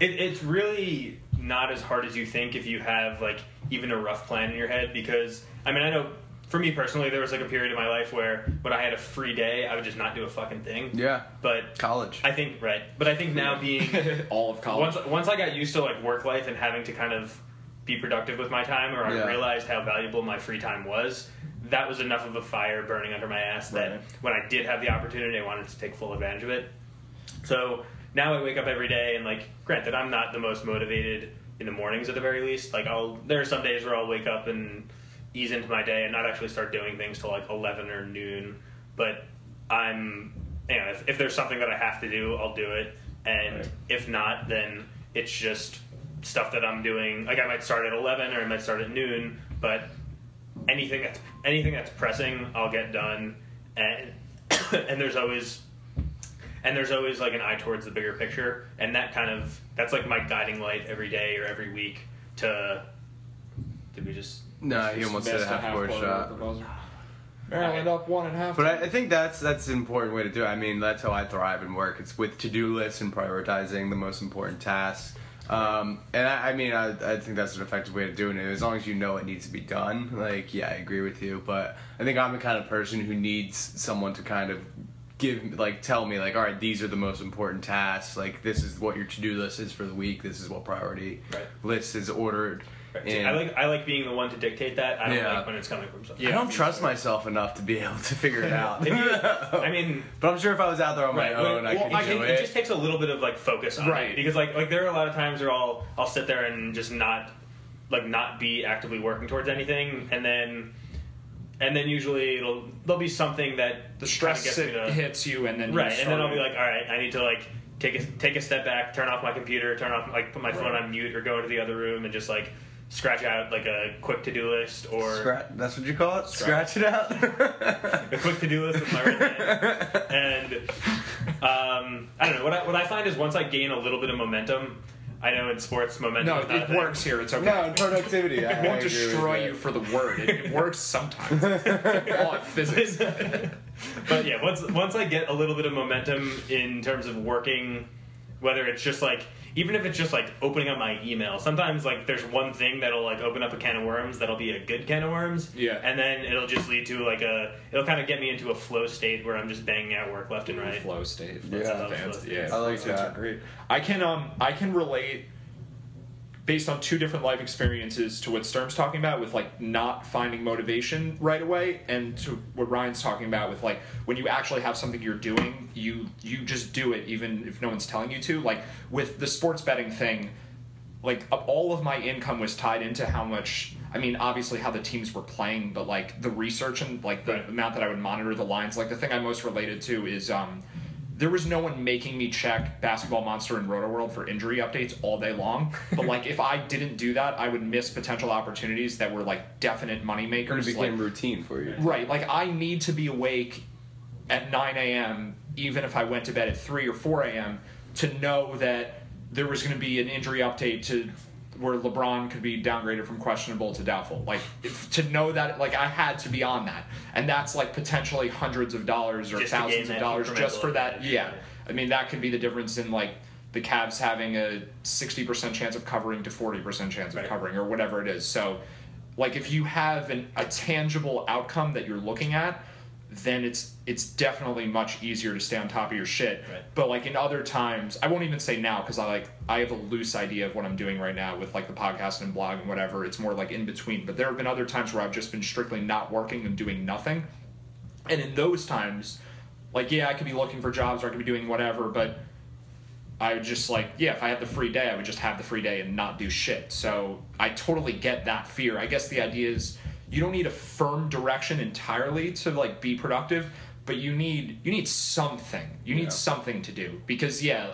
it, it's really not as hard as you think if you have like even a rough plan in your head. Because I mean, I know for me personally, there was like a period of my life where when I had a free day, I would just not do a fucking thing. Yeah, But college. I think right. But I think now being all of college. once once I got used to like work life and having to kind of be productive with my time, or I Yeah. realized how valuable my free time was. That was enough of a fire burning under my ass that Right. when I did have the opportunity, I wanted to take full advantage of it. So now I wake up every day and like, granted, I'm not the most motivated in the mornings at the very least. Like, I'll there are some days where I'll wake up and ease into my day and not actually start doing things till like 11 or noon. But I'm, you know, if, if there's something that I have to do, I'll do it. And Right. if not, then it's just stuff that I'm doing. Like I might start at 11 or I might start at noon, but anything that's anything that's pressing, I'll get done. And and there's always and there's always like an eye towards the bigger picture, and that kind of that's like my guiding light every day or every week. To did we just no, he Just almost did a missed half court quarter shot. the buzzer. Maryland up one and a half. But I, I think that's that's an important way to do it. I mean, that's how I thrive and work. It's with to do lists and prioritizing the most important tasks. Um, and I, I mean, I, I think that's an effective way of doing it. As long as you know it needs to be done, like, yeah, I agree with you. But I think I'm the kind of person who needs someone to kind of give, like, tell me, like, all right, these are the most important tasks. Like, this is what your to do list is for the week. This is what priority Right. list is ordered. And I like I like being the one to dictate that. I don't Yeah. like when it's coming from someone. I don't trust myself enough to be able to figure it out. You- I mean, but I'm sure if I was out there on my Right. own, I well, could I do can, it. it just takes a little bit of like focus on Right. it because like like there are a lot of times where I'll I'll sit there and just not like not be actively working towards anything, and then and then usually it'll there'll be something that The stress gets hit, me to hits you, and then right, and then I'll be like, all right, I need to like take a take a step back, turn off my computer, turn off like put my phone Right. on mute, or go into the other room and just like scratch out like a quick to do list or Scratch, that's what you call it? Scratch. Scratch it out? a quick to-do list with my right hand. And um, I don't know. What I, what I find is once I gain a little bit of momentum, I know in sports momentum. no, is not a it thing. works here. It's okay. no, in productivity. I, It I won't agree with destroy that. you for the word. It, it works sometimes. Law of physics. but yeah, once once I get a little bit of momentum in terms of working, whether it's just like even if it's just like opening up my email, sometimes like there's one thing that'll like open up a can of worms that'll be a good can of worms. Yeah. And then it'll just lead to like a it'll kind of get me into a flow state where I'm just banging out work left and right. Flow state. Yeah. That's I fancy. flow. Yeah, I like flow states that. are great. I can um I can relate based on two different life experiences to what Sturm's talking about with like not finding motivation right away and to what Ryan's talking about with like when you actually have something you're doing, you you just do it even if no one's telling you to. Like with the sports betting thing, like all of my income was tied into how much I mean obviously how the teams were playing but like the research and like the Right. amount that I would monitor the lines like the thing I most related to is um there was no one making me check Basketball Monster and Rotoworld for injury updates all day long. But like, if I didn't do that, I would miss potential opportunities that were like definite money makers. It became Like, routine for you. right, like I need to be awake at 9 a.m. even if I went to bed at 3 or 4 a.m. to know that there was going to be an injury update to where LeBron could be downgraded from questionable to doubtful. Like if, to know that, like I had to be on that, and that's like potentially hundreds of dollars or Just thousands of dollars just for that. advantage, Yeah. I mean that could be the difference in like the Cavs having a 60% chance of covering to 40% chance of Right. covering or whatever it is. So like if you have an, a tangible outcome that you're looking at then it's it's definitely much easier to stay on top of your shit Right. but like in other times i won't even say now because i like i have a loose idea of what i'm doing right now with like the podcast and blog and whatever it's more like in between but there have been other times where i've just been strictly not working and doing nothing and in those times like yeah i could be looking for jobs or i could be doing whatever but I would just like, yeah, if I had the free day, I would just have the free day and not do shit. So I totally get that fear. I guess the idea is you don't need a firm direction entirely to like be productive, but you need you need something. You need Yeah. something to do because yeah,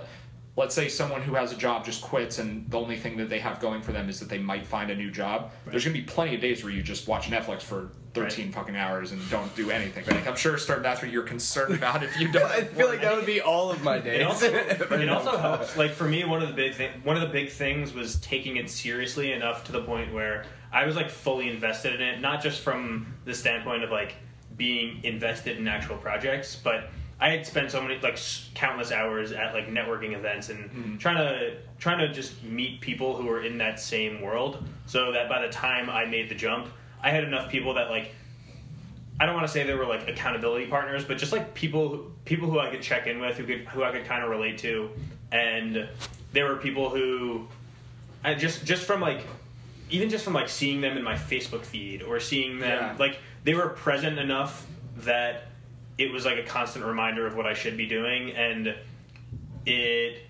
let's say someone who has a job just quits and the only thing that they have going for them is that they might find a new job. There's going to be plenty of days where you just watch Netflix for 13 fucking hours and don't do anything. Like I'm sure Sturm, that's what you're concerned about if you don't. I feel like that would be all of my days. It also, it also helps. Like for me, one of the big thing, one of the big things was taking it seriously enough to the point where I was like fully invested in it, not just from the standpoint of like being invested in actual projects, but I had spent so many like countless hours at like networking events and hmm. trying to trying to just meet people who were in that same world, so that by the time I made the jump, I had enough people that like I don't want to say they were like accountability partners, but just like people people who I could check in with, who could who I could kind of relate to, and there were people who I just just from like even just from like seeing them in my Facebook feed or seeing them Yeah. like they were present enough that it was like a constant reminder of what I should be doing, and it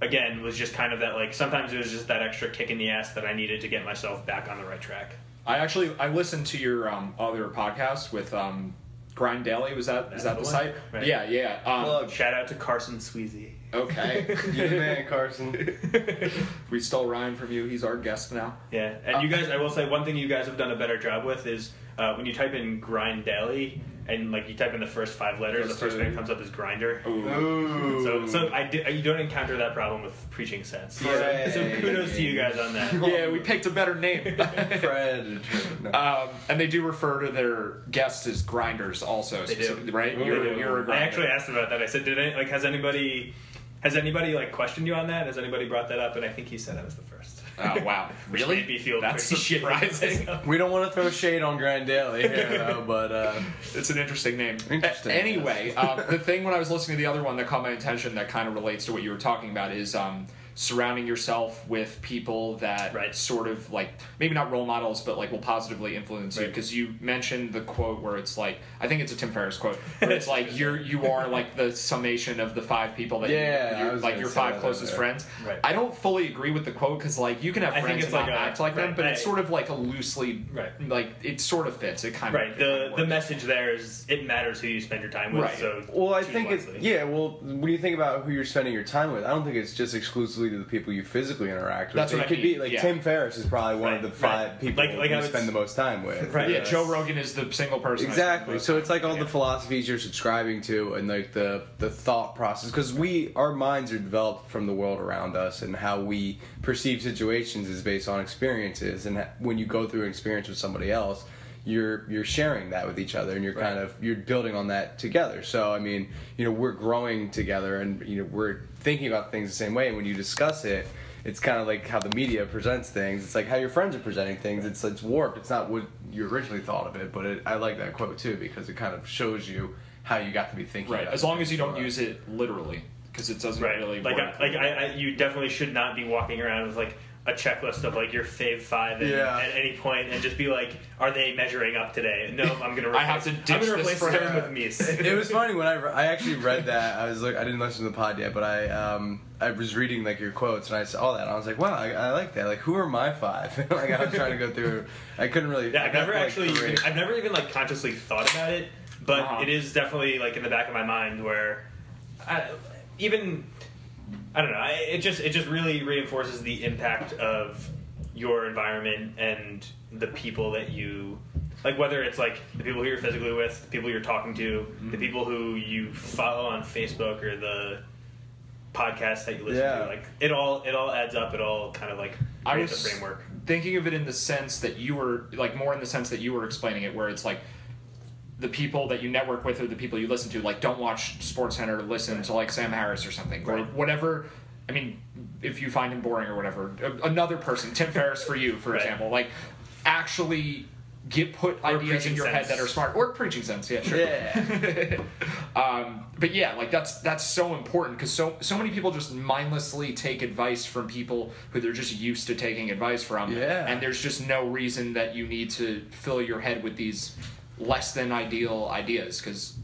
again was just kind of that like sometimes it was just that extra kick in the ass that I needed to get myself back on the right track. I actually I listened to your um, other podcast with um, Grind Daily. Was that is That's that the the site? Right. Yeah, yeah. Um, Plug. Shout out to Carson Sweezy. Okay. you the man, Carson. we stole Ryan from you. He's our guest now. Yeah, and Uh, you guys, I will say one thing you guys have done a better job with is uh, when you type in grind daily and like you type in the first five letters, the first thing that comes up is grinder. Ooh. So, so I did, you don't encounter that problem with preaching sense. So, Yay. so kudos to you guys on that. Yeah, we picked a better name. Predator. No. um, and they do refer to their guests as grinders, also. They do. specifically, right? You're, you're a I grinder. actually asked about that. I said, did any, like has anybody Has anybody like questioned you on that? Has anybody brought that up? And I think he said I was the first. Oh wow, really? made me feel That's pretty shitty. surprising. We don't want to throw shade on Grind Daily here, though, but uh, It's an interesting name. Interesting, A- anyway, um, the thing when I was listening to the other one that caught my attention that kind of relates to what you were talking about is um, surrounding yourself with people that Right. sort of like maybe not role models, but like will positively influence you. Because you mentioned the quote where it's like I think it's a Tim Ferriss quote where it's like you're you are like the summation of the five people that Yeah, you, you're like your say five that closest friends. Right. I don't fully agree with the quote because like you can have I friends it's and like not a- act like them, right, but it's sort of like a loosely Right. like it sort of fits. It kind of Right. The kind the message there is it matters who you spend your time with. Right. So Well, I choose think it's yeah. Well, when you think about who you're spending your time with, I don't think it's just exclusively to the people you physically interact with. That's it what I could mean, be like yeah. Tim Ferriss is probably one Right, of the five right. people Like- like I you spend the most time with. Right. Yeah, Yes. Joe Rogan is the single person. Exactly. So it's like all Yeah. the philosophies you're subscribing to and like the the thought process because we our minds are developed from the world around us and how we perceive situations is based on experiences and when you go through an experience with somebody else you're you're sharing that with each other and you're kind of you're building on that together. So I mean, you know, we're growing together and you know, we're thinking about things the same way and when you discuss it it's kind of like how the media presents things. It's like how your friends are presenting things. It's it's warped. It's not what you originally thought of it. But it, I like that quote too because it kind of shows you how you got to be thinking. Right. about As long as you don't use it literally, because it doesn't Right. really like, work. I, like I, I, you definitely should not be walking around with like a checklist of like your fave five at, Yeah. at any point and just be like, are they measuring up today? No, I'm gonna. Replace, I have to I'm gonna this replace for Sturm him. with Mies. it was funny when I, re- I actually read that I was like I didn't listen to the pod yet but I um I was reading like your quotes and I saw that and I was like wow I, I like that like who are my five like I was trying to go through I couldn't really Yeah, I I've never to, like, actually, even, I've never even like consciously thought about it, but Uh-huh. it is definitely like in the back of my mind where, I, even, I don't know, I, it just it just really reinforces the impact of your environment and the people that you like whether it's like the people who you're physically with the people you're talking to Mm-hmm. the people who you follow on facebook or the podcasts that you listen Yeah. to like it all it all adds up it all kind of like I creates was a framework thinking of it in the sense that you were like more in the sense that you were explaining it, where it's like the people that you network with or the people you listen to, like don't watch SportsCenter, listen to like Sam Harris or something or whatever. I mean, if you find him boring or whatever, another person, Tim Ferriss for you, for Right. example, like actually get put Or ideas in your head that are smart or preaching sense, yeah, sure. yeah um, but yeah, like that's that's so important because so so many people just mindlessly take advice from people who they're just used to taking advice from. Yeah. And there's just no reason that you need to fill your head with these less than ideal ideas because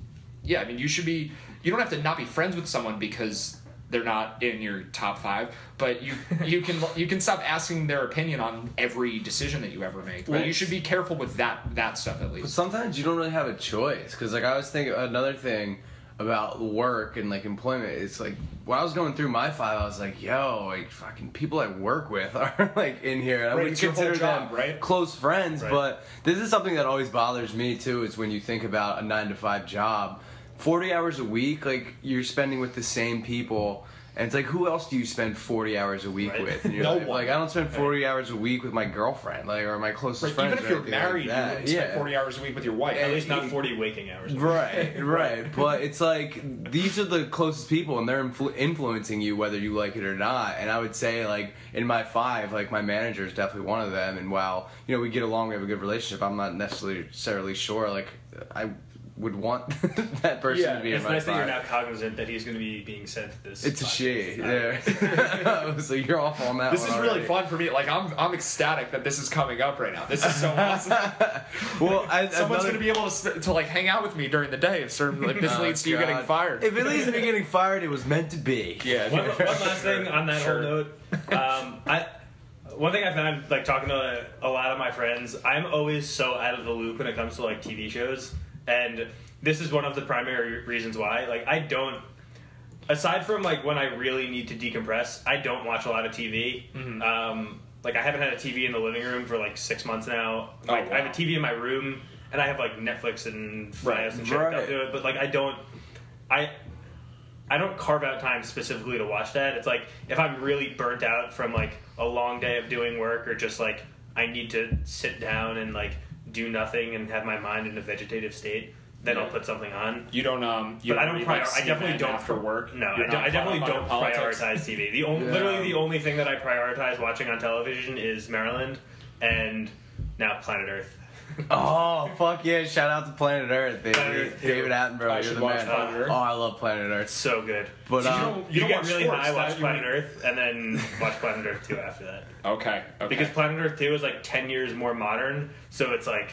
yeah, I mean you should be you don't have to not be friends with someone because they're not in your top five, but you you can you can stop asking their opinion on every decision that you ever make. But Well- you should be careful with that that stuff at least But least. sometimes you don't really have a choice because like I was thinking another thing about work and like employment. It's like when I was going through my file, I was like, "Yo, like fucking people I work with are like in here." I Right, would it's your whole consider job, them right? close friends. Right. But this is something that always bothers me too. Is when you think about a nine to five job, forty hours a week, like you're spending with the same people. And it's like, who else do you spend forty hours a week Right. with? in your No life? one. Like, I don't spend forty hours a week with my girlfriend, like, or my closest Right, friends. even if you're anything like married, you wouldn't spend Yeah. 40 hours a week with your wife. at least not 40 waking hours Right, right. But it's like these are the closest people, and they're influ- influencing you whether you like it or not. And I would say, like in my five, like my manager is definitely one of them. And while you know we get along, we have a good relationship, I'm not necessarily sure. Like I would want that person Yeah, to be it's in my nice that you're five. now cognizant that he's going to be being sent to this It's a podcast. she. Yeah. so you're off on that. This one is really already. fun for me. Like I'm, I'm ecstatic that this is coming up right now. This is so awesome. Well, I, Someone's another- gonna be able to, to like hang out with me during the day if certain like this Oh, leads to you getting fired. If it leads to me getting fired, it was meant to be. yeah. one, one last thing on that Sure. whole note. Um, I one thing I found like talking to a lot of my friends, I'm always so out of the loop when it comes to like TV shows, and this is one of the primary reasons why. Like I don't. Aside from like when I really need to decompress, I don't watch a lot of TV. Mm-hmm. Um, like I haven't had a TV in the living room for like six months now. Oh, Like I have a TV in my room, and I have like Netflix and Right. And shit Right. right. to it. But like I don't, I I don't carve out time specifically to watch that. It's like if I'm really burnt out from like a long day of doing work or just like I need to sit down and like do nothing and have my mind in a vegetative state, then Yeah. I'll put something on. You don't um. You But I don't. read, Prior- like, I definitely don't after work. No, I, don't- I definitely don't politics? prioritize TV. The only, Yeah. literally the only thing that I prioritize watching on television is Maryland, and now Planet Earth. Oh fuck yeah! Shout out to Planet Earth, baby. Planet Earth. David Attenborough, I you're the watch man. Planet Earth. Oh, I love Planet Earth. so good. But So you um, don't- You, don't get watch really sports, high, watch that- Planet Earth, and then watch Planet Earth 2 after that. Okay. Okay. Because Planet Earth 2 is like 10 years more modern, so it's like,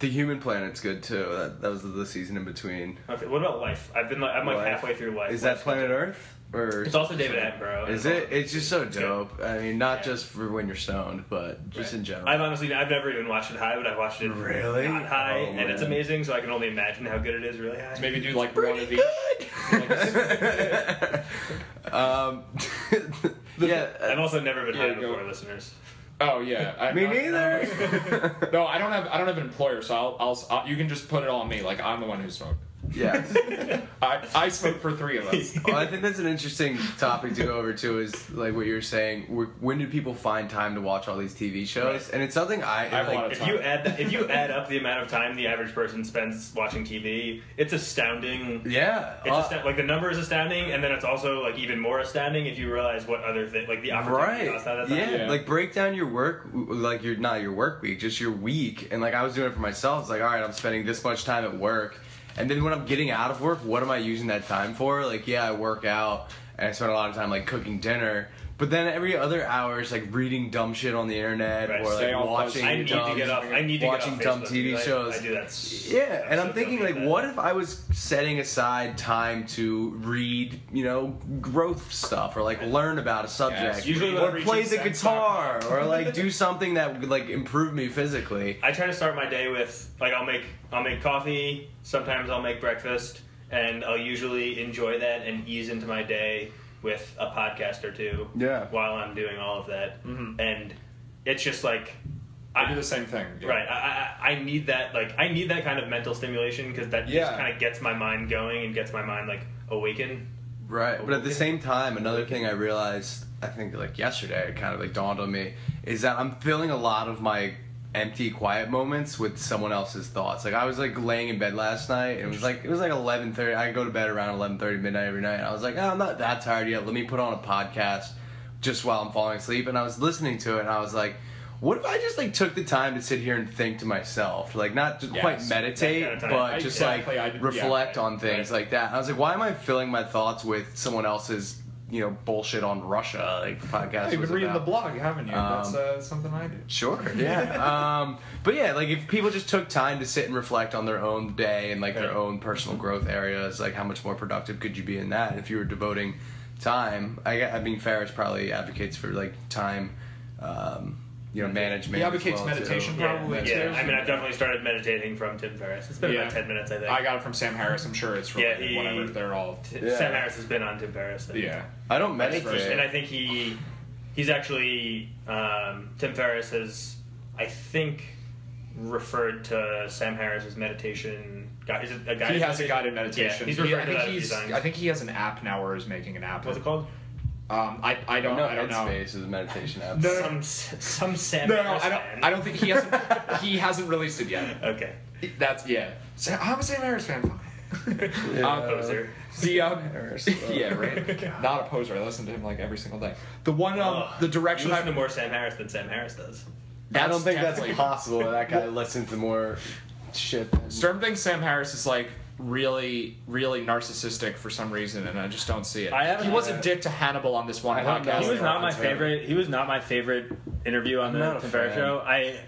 the Human Planet's good too. That that was the season in between. okay, what about Life? I've been like, I'm like Life. halfway through Life. Is that Life's Planet. Earth or? It's also David Attenborough. Is it? It's just so It's good. dope. I mean, not Yeah. just for when you're stoned, but just Right. in general. I've honestly, I've never even watched it high, but I've watched it Really? not high, Oh, and it's man. amazing. So I can only imagine how good it is really high. maybe do like one of each. um, yeah. I've also never been Yeah, high go. before, listeners. Oh yeah. I, Me I- neither. No, I don't have. I don't have an employer, so I'll, I'll. I'll you can just put it on me. Like I'm the one who smoked. Yes. I, I smoked for three of us. well, I think that's an interesting topic to go over too. Is like what you're saying. wh- When do people find time to watch all these TV shows? Right. And it's something I, have a like. lot of If you add that, if you add up the amount of time the average person spends watching TV, it's astounding. yeah. It's uh, asta- like the number is astounding, and then it's also like even more astounding if you realize what other thing, like the opportunity Right. cost out of that. Yeah. Yeah. Like break down your work, like your not your work week, just your week. And like I was doing it for myself. It's like, all right, I'm spending this much time at work, and then when I'm getting out of work, what am I using that time for? Like, yeah, I work out, and I spend a lot of time like cooking dinner. But then every other hour is like reading dumb shit on the internet Right. or like watching I need dumb, to get off. I need to watching get off dumb TV because I- shows. I, do that. Yeah, and I'm thinking like, that. what if I was setting aside time to read, you know, growth stuff or like learn about a subject, usually or play the guitar, or like do something that would like improve me physically. I try to start my day with like I'll make I'll make coffee. Sometimes I'll make breakfast, and I'll usually enjoy that and ease into my day with a podcast or two. Yeah. While I'm doing all of that, Mhm. and it's just like I do the same thing. yeah. Right. I, I I need that like I need that kind of mental stimulation because that just kind of gets my mind going and gets my mind like awakened. Right, but at the same time, another thing I realized, I think like yesterday, it kind of like dawned on me, is that I'm filling a lot of my empty, quiet moments with someone else's thoughts. Like I was like laying in bed last night, and it was like it was like 11:30. I go to bed around 11:30 midnight every night. And I was like, oh, I'm not that tired yet. Let me put on a podcast just while I'm falling asleep. And I was listening to it, and I was like. What if I just like took the time to sit here and think to myself, like not just Yes, quite meditate, but I- just exactly, like I- yeah. reflect on things Right. like that. And I was like, why am I filling my thoughts with someone else's, you know, bullshit on Russia? Like the podcast You've been reading about. the blog, haven't you? Um, That's uh, something I do. Sure, yeah. um, but yeah, like if people just took time to sit and reflect on their own day and like their Right. own personal growth areas, like how much more productive could you be in that? If you were devoting time, I, I mean, Ferriss probably advocates for like time, um, you know, management. He advocates well, meditation too. Yeah, Probably yeah. too. I mean, I've definitely started meditating from Tim Ferriss. It's been Yeah. about ten minutes, I think. I got it from Sam Harris. I'm sure it's Yeah, he- whatever. They're all. T- Yeah. Sam Harris has been on Tim Ferriss. and- Yeah. I don't I think, meditate. and I think he he's actually um, Tim Ferriss has I think referred to Sam Harris's meditation. Guy, is it a guy? He has a guided meditation. Yeah, he's He- I to think that a few he's. times. I think he has an app now, or is making an app. What's it called? Um, I I don't no, I don't know. Headspace is a meditation app. No, Some some Sam No, no, Harris I don't. fan. I don't think he hasn't. he hasn't released it yet. Okay. That's yeah. Sa- I'm a Sam Harris fan. Yeah. Um, Poser. The um, yeah, right. Not a poser. I listen to him like every single day. The one um, Ugh. the You direction listen I to more Sam Harris than Sam Harris does. I don't think that's definitely- possible. That guy listens to more shit. Than, Sturm thinks Sam Harris is like really, really narcissistic for some reason, and I just don't see it. I haven't- he was a dick to Hannibal on this one I don't know. podcast. He was not my That's right. favorite. He was not my favorite interview on I'm the not a Tim fan. show. I.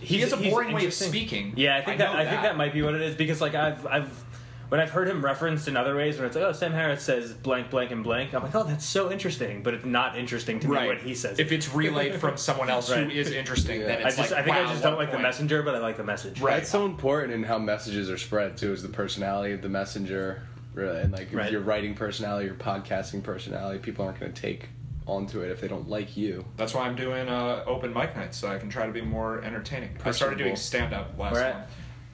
He he's- has a he's boring way of interesting. speaking. Yeah, I think I that, know I think that. that might be what it is because like I've I've when I've heard him referenced in other ways when it's like oh Sam Harris says blank blank and blank I'm like oh that's so interesting but it's not interesting to me Right. when he says if it. it's relayed from someone else Right. who is interesting, then Yeah. it's I just like I think wow, I just don't a like the messenger but I like the message Right. That's so important in how messages are spread too. Is the personality of the messenger, really, and like if Right. your writing personality, your podcasting personality, people aren't going to take onto it if they don't like you. That's why I'm doing uh, open mic nights so I can try to be more entertaining. I started doing stand up last Where at? one.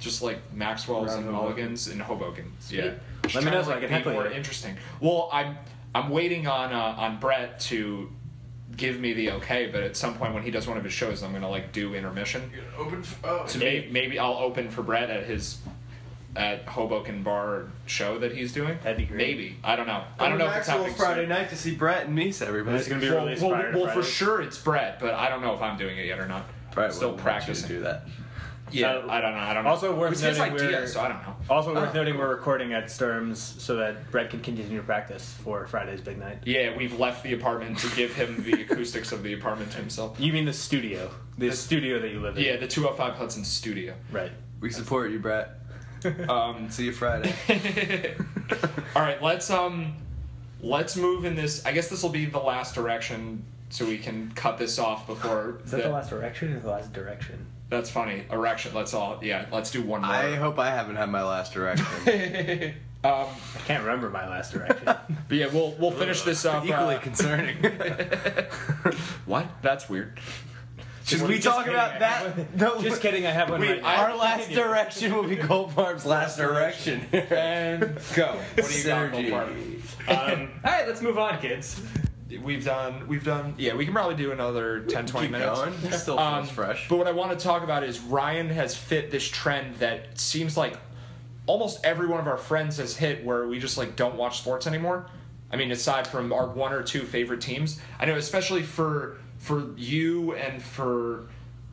Just like Maxwell's Around and Hoboken. Mulligan's in Hoboken. Sweet. Yeah. Just Let me know to, so I like, can be heckle more you. interesting. Well, I'm I'm waiting on uh, on Brett to give me the okay, but at some point when he does one of his shows, I'm gonna like do intermission. Open. Oh, So maybe, maybe I'll open for Brett at his at Hoboken Bar show that he's doing. That'd be great. Maybe I don't know. I don't know if it's Maxwell's happening Friday soon. night to see Brett and Meese, everybody. It's gonna be Well, released well, prior to well, for sure it's Brett, but I don't know if I'm doing it yet or not. Brett Still will want you to practicing. do that. Yeah, So- I don't know. I don't know. Also worth it's noting idea, we're- so I don't know. Also worth Oh, noting cool. we're recording at Sturms so that Brett can continue to practice for Friday's big night. Yeah, we've left the apartment to give him the acoustics of the apartment to himself. You mean the studio? The, studio that you live in? Yeah, the 205 Hudson studio. Right. We support you, Brett. Um, See you Friday. all right, let's um, let's move in this. I guess this will be the last direction, so we can cut this off before. Is that the last direction or the last direction? That's funny. Erection. Let's all. Yeah, let's do one more. I hope I haven't had my last erection. um, I can't remember my last erection. but yeah, we'll we'll finish this up. Equally uh, concerning. what? That's weird. Should Well, we just talk kidding, about I that? have No, Just kidding, I have one Wait, right now. I- Our last direction will be Goldfarb's last direction. And go. What do you got, Synergy. Goldfarb? um, all right, let's move on, kids. We've done. We've done. Yeah, we can probably do another 10, 20 Keep minutes. going. It Still Um, feels fresh. But what I want to talk about is Ryan has fit this trend that seems like almost every one of our friends has hit where we just like don't watch sports anymore. I mean, aside from our one or two favorite teams, I know especially for for you and for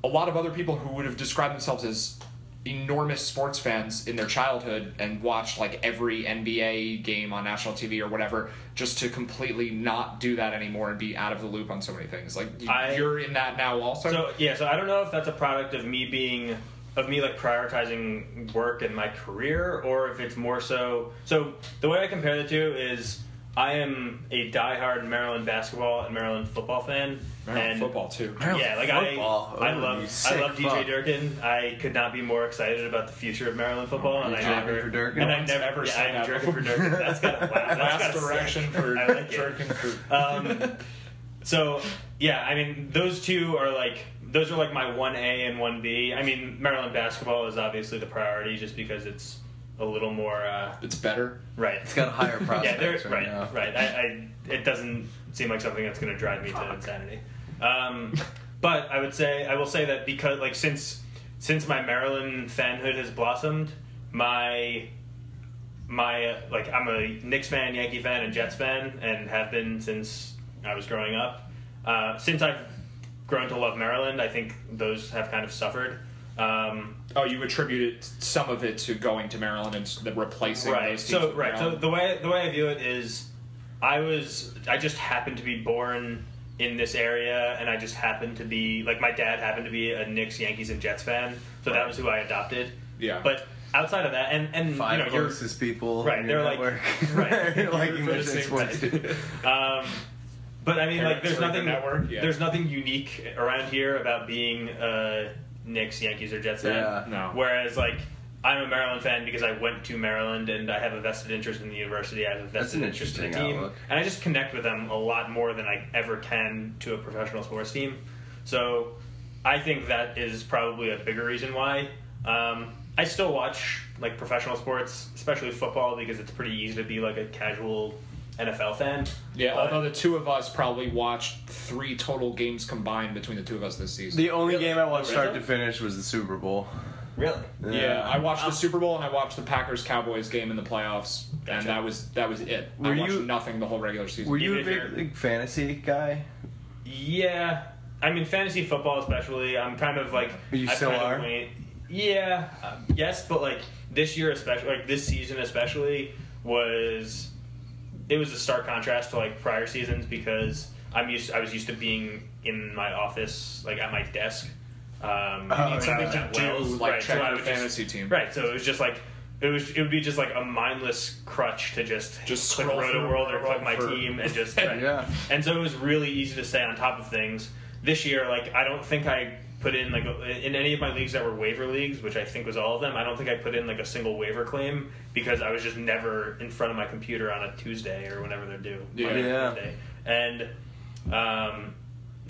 a lot of other people who would have described themselves as enormous sports fans in their childhood and watched like every NBA game on national TV or whatever, just to completely not do that anymore and be out of the loop on so many things. Like I- you're in that now also. So yeah, so I don't know if that's a product of me being of me like prioritizing work and my career, or if it's more so. So the way I compare the two is I am a diehard Maryland basketball and Maryland football fan, Maryland and football too. Maryland yeah, like football. I, I Oh, you love, I sick love DJ fuck. Durkin. I could not be more excited about the future of Maryland football, and You're I never, for Durkin? and I one's never, ever yeah, said I'm that jerking for before. Durkin. That's got wow, Last direction suck. for I like it. jerking for. Um, so yeah, I mean those two are like those are like my one A and one B. I mean Maryland basketball is obviously the priority just because it's a little more uh, It's better. right. It's got a higher yeah, prospects they're, right, right, right. I, I it doesn't seem like something that's going to drive me to insanity. Um, but I would say I will say that because like since since my Maryland fanhood has blossomed, my my uh, like I'm a Knicks fan, Yankee fan, and Jets fan, and have been since I was growing up. Uh, since I've grown to love Maryland, I think those have kind of suffered. Um, Oh, you attributed some of it to going to Maryland and s- the replacing right. those teams So with right. So the way the way I view it is, I was I just happened to be born in this area, and I just happened to be like my dad happened to be a Knicks, Yankees, and Jets fan, so that was who I adopted. Yeah. But outside of that, and and Five you know, you're closest people. Right, they're like- network. right. like You're for the English same sports. thing. Um, but I mean, like, there's are the nothing. network, yeah. There's nothing unique around here about being a Knicks, Yankees, or Jets fan. Yeah. No. Whereas, like, I'm a Maryland fan because I went to Maryland and I have a vested interest in the university. I have a That's vested an interest in the interesting team, outlook. and I just connect with them a lot more than I ever can to a professional sports team. So, I think that is probably a bigger reason why. Um, I still watch like professional sports, especially football, because it's pretty easy to be like a casual NFL fan. yeah, But- although the two of us probably watched three total games combined between the two of us this season. The only Really? game I watched start Really? to finish was the Super Bowl. Really? yeah, I watched the Um, Super Bowl and I watched the Packers Cowboys game in the playoffs, and that was that was it. I watched you- nothing the whole regular season. Were you a if big fantasy guy? Yeah, I mean fantasy football especially. I'm kind of like You I've still kind of are? went- yeah, um, yes, but like this year especially, like this season especially was it was a stark contrast to like prior seasons because I'm used I was used to being in my office like at my desk. Um, Oh, when I was to at do, Wells. like, right, check so I would just- fantasy team. Right, so it was just like it was it would be just like a mindless crutch to just Just click scroll Rotoworld or click my for- team and just right. Yeah. And so it was really easy to stay on top of things. This year, like I don't think I put in like a- in any of my leagues that were waiver leagues, which I think was all of them. I don't think I put in like a single waiver claim because I was just never in front of my computer on a Tuesday or whenever they're due. Yeah. Yeah. And um,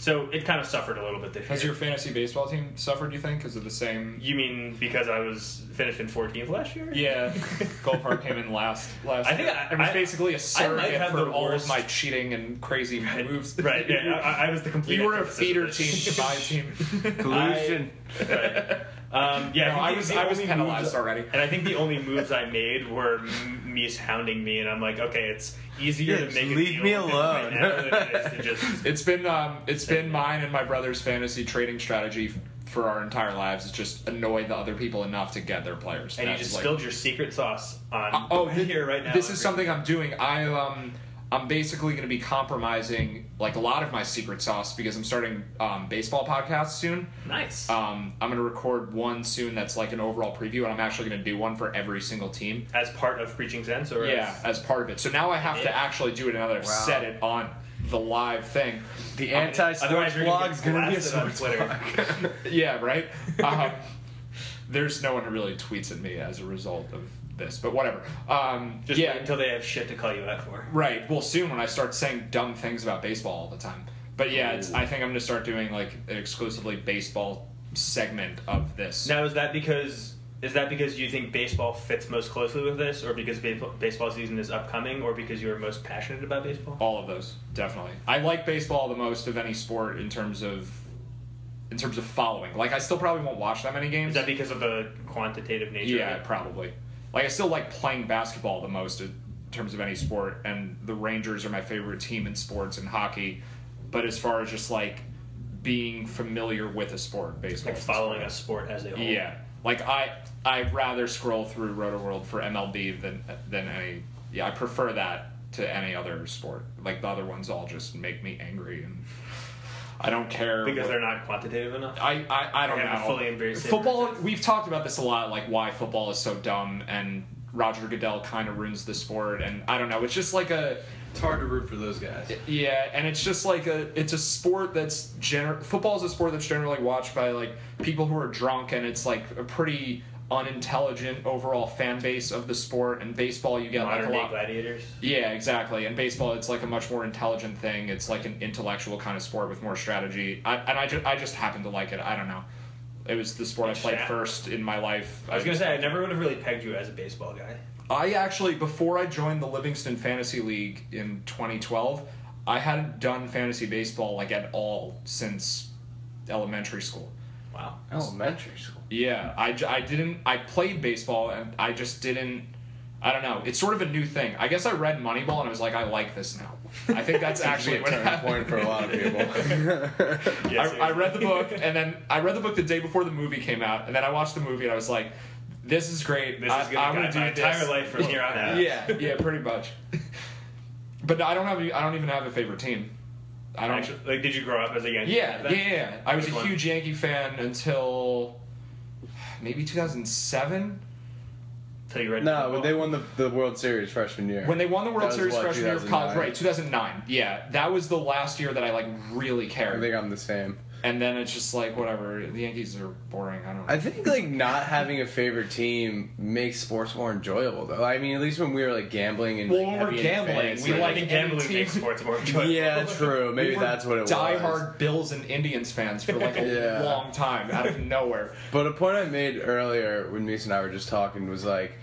so it kind of suffered a little bit this Has year. your fantasy baseball team suffered? Do you think because of the same? you mean because I was finished in 14th last year? Yeah, Goldfarb came in last. Last. I think year. I- it was I- basically a surrogate for the all worst- of my cheating and crazy Right, moves. right. Yeah, I, I was the complete. You were a feeder team to my team. Collusion. right. Um, yeah, No, I think was- the I was only penalized moves- already. and I think the only moves I made were m- me hounding me, and I'm like, okay, it's easier Yeah, to just make a leave deal me with him right alone. now than it is to just It's been um, it's been mine and my brother's fantasy trading strategy for our entire lives. Is just annoy the other people enough to get their players. and you just like- spilled your secret sauce on Uh, oh, thi- here right now. This is something I'm doing. I um, I'm basically going to be compromising like a lot of my secret sauce because I'm starting um, baseball podcasts soon. nice. Um, I'm going to record one soon that's like an overall preview, and I'm actually going to do one for every single team. as part of preaching sense, or Yeah, as, as part of it. So now I have to actually do it now that I've Wow. set it on the live thing. The anti-sports otherwise you're gonna blog's gonna be a on sports Twitter. Yeah, right. Um, there's no one who really tweets at me as a result of this, but whatever. Um, just yeah, wait until they have shit to call you out for. Right. Well, soon when I start saying dumb things about baseball all the time. But yeah, it's, I think I'm gonna start doing like an exclusively baseball segment of this. Now, is that because is that because you think baseball fits most closely with this, or because baseball, baseball season is upcoming, or because you are most passionate about baseball? All of those, definitely. I like baseball the most of any sport in terms of in terms of following. Like I still probably won't watch that many games. Is that because of the quantitative nature? yeah, of it? probably. Like I still like playing basketball the most in terms of any sport, and the Rangers are my favorite team in sports and hockey. But as far as just like being familiar with a sport, baseball, like following sport. a sport as a whole. Yeah, like I I'd rather scroll through Rotoworld for MLB than than any. Yeah, I prefer that to any other sport. Like the other ones all just make me angry, and I don't care because what- they're not quantitative enough. I, I, I don't know. fully embraced it. football. We've talked about this a lot, like why football is so dumb, and Roger Goodell kind of ruins the sport, and I don't know. It's just like a It's hard to root for those guys. yeah, and it's just like a it's a sport that's general. football is a sport that's generally watched by like people who are drunk, and it's like a pretty unintelligent overall fan base of the sport. And baseball, you get like Modern a day lot. gladiators. Yeah, exactly. And baseball, it's like a much more intelligent thing. It's like an intellectual kind of sport with more strategy. I, and I just, I just happen to like it. I don't know. It was the sport I played Shat. first in my life. I was gonna say I never would have really pegged you as a baseball guy. I actually, before I joined the Livingston Fantasy League in 2012, I hadn't done fantasy baseball like at all since elementary school. Wow. Oh, elementary school. Yeah, I, I didn't. I played baseball and I just didn't. I don't know. It's sort of a new thing. I guess I read Moneyball and I was like, I like this now. I think that's actually a what turning happened. point for a lot of people. Yes, I, I read the book and then I read the book the day before the movie came out and then I watched the movie and I was like, this is great. This I, is gonna I'm gonna my do entire life from here on out. yeah, yeah, pretty much. But I don't have. I don't even have a favorite team. I don't. Actually, like, did you grow up as a Yankee? yeah, fan? yeah, yeah. I was Which a one? huge Yankee fan until maybe 2007 Till you read. no, football? when they won the, the World Series freshman year. when they won the That World was Series what, freshman year of college. 2009? Right, 2009. Yeah, that was the last year that I like really cared. I cared. think I'm the same. And then it's just like whatever. The Yankees are boring. I don't. know. I think like not having a favorite team makes sports more enjoyable though. I mean, at least when we were like gambling and Well, like, when we're gambling, fantasy, we I like gambling team- makes sports more enjoyable. Yeah, true. Maybe We that's what it was. diehard Bills and Indians fans for like a Yeah. long time out of nowhere. But a point I made earlier when Mies and I were just talking was like,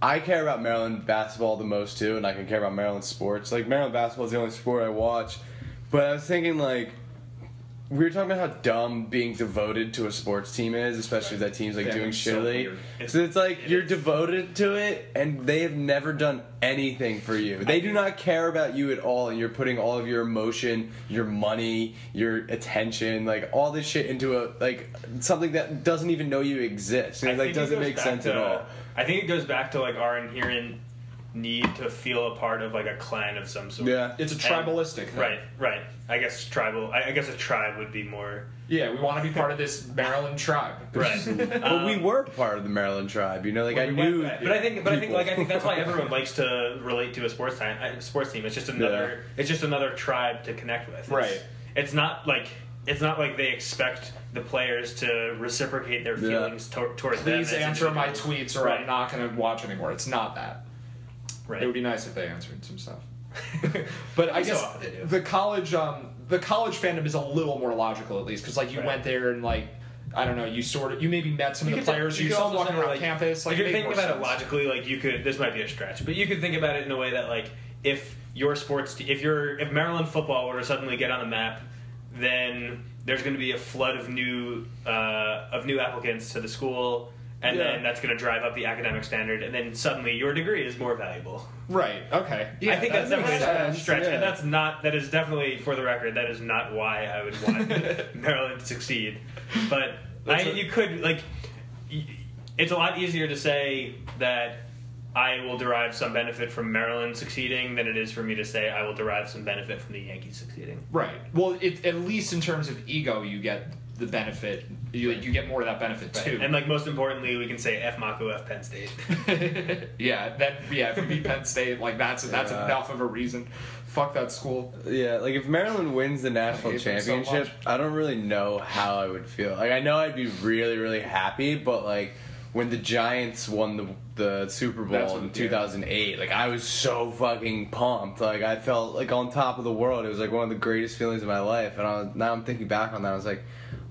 I care about Maryland basketball the most too, and I can care about Maryland sports. Like Maryland basketball is the only sport I watch. But I was thinking like, we were talking about how dumb being devoted to a sports team is, especially if that team's like Yeah, doing it's so shittily. so it's like It you're is. devoted to it, and they have never done anything for you. They do not care about you at all, and you're putting all of your emotion, your money, your attention, like all this shit into a like something that doesn't even know you exist. And it, like doesn't make sense to- at all. I think it goes back to like our inherent need to feel a part of like a clan of some sort. Yeah. It's a And- tribalistic thing. Right, right. I guess tribal. I, I guess a tribe would be more. Yeah, we want to be part of this Maryland tribe. Right. But we um, were part of the Maryland tribe, you know. Like I When we went knew, But I think, but I think, like, I think that's why everyone likes to relate to a sports team. Sports team. It's just another. It's just another tribe to connect with. It's, Right. It's not like it's not like they expect the players to reciprocate their Yeah. feelings to- towards them. Please answer my tweets or Right. I'm not going to watch anymore. It's not that. Right. It would be nice if they answered some stuff. but I Every so guess often they do. the college um, the college fandom is a little more logical at least because like you Right. went there and like I don't know you sort of you maybe met some You of the could- players you you, saw also walking around like, campus like if you're thinking more about it logically, like you could, this might be a stretch, but you could think about it in a way that, like, if your sports, te- if your if Maryland football were to suddenly get on the map, then there's going to be a flood of new uh, of new applicants to the school, and Yeah. then that's going to drive up the academic standard, and then suddenly your degree is more valuable. Right. Okay. Yeah, I think that's that definitely a stretch, yeah. and that's not that is definitely for the record that is not why I would want Maryland to succeed. But I, a- you could like, it's a lot easier to say that I will derive some benefit from Maryland succeeding than it is for me to say I will derive some benefit from the Yankees succeeding. Right. Well, it, at least in terms of ego, you get the benefit. You, you get more of that benefit too. And like most importantly, we can say F Mako F Penn State. yeah. That. Yeah. If we beat Penn State, like that's that's Yeah. enough of a reason. Fuck that school. Yeah, like if Maryland wins the national hate them so championship. I don't really know how I would feel. Like I know I'd be really, really happy, but like when the Giants won the the Super Bowl in yeah. 2008, like I was so fucking pumped. Like I felt like on top of the world. It was like one of the greatest feelings of my life. And I was, now I'm thinking back on that. I was like,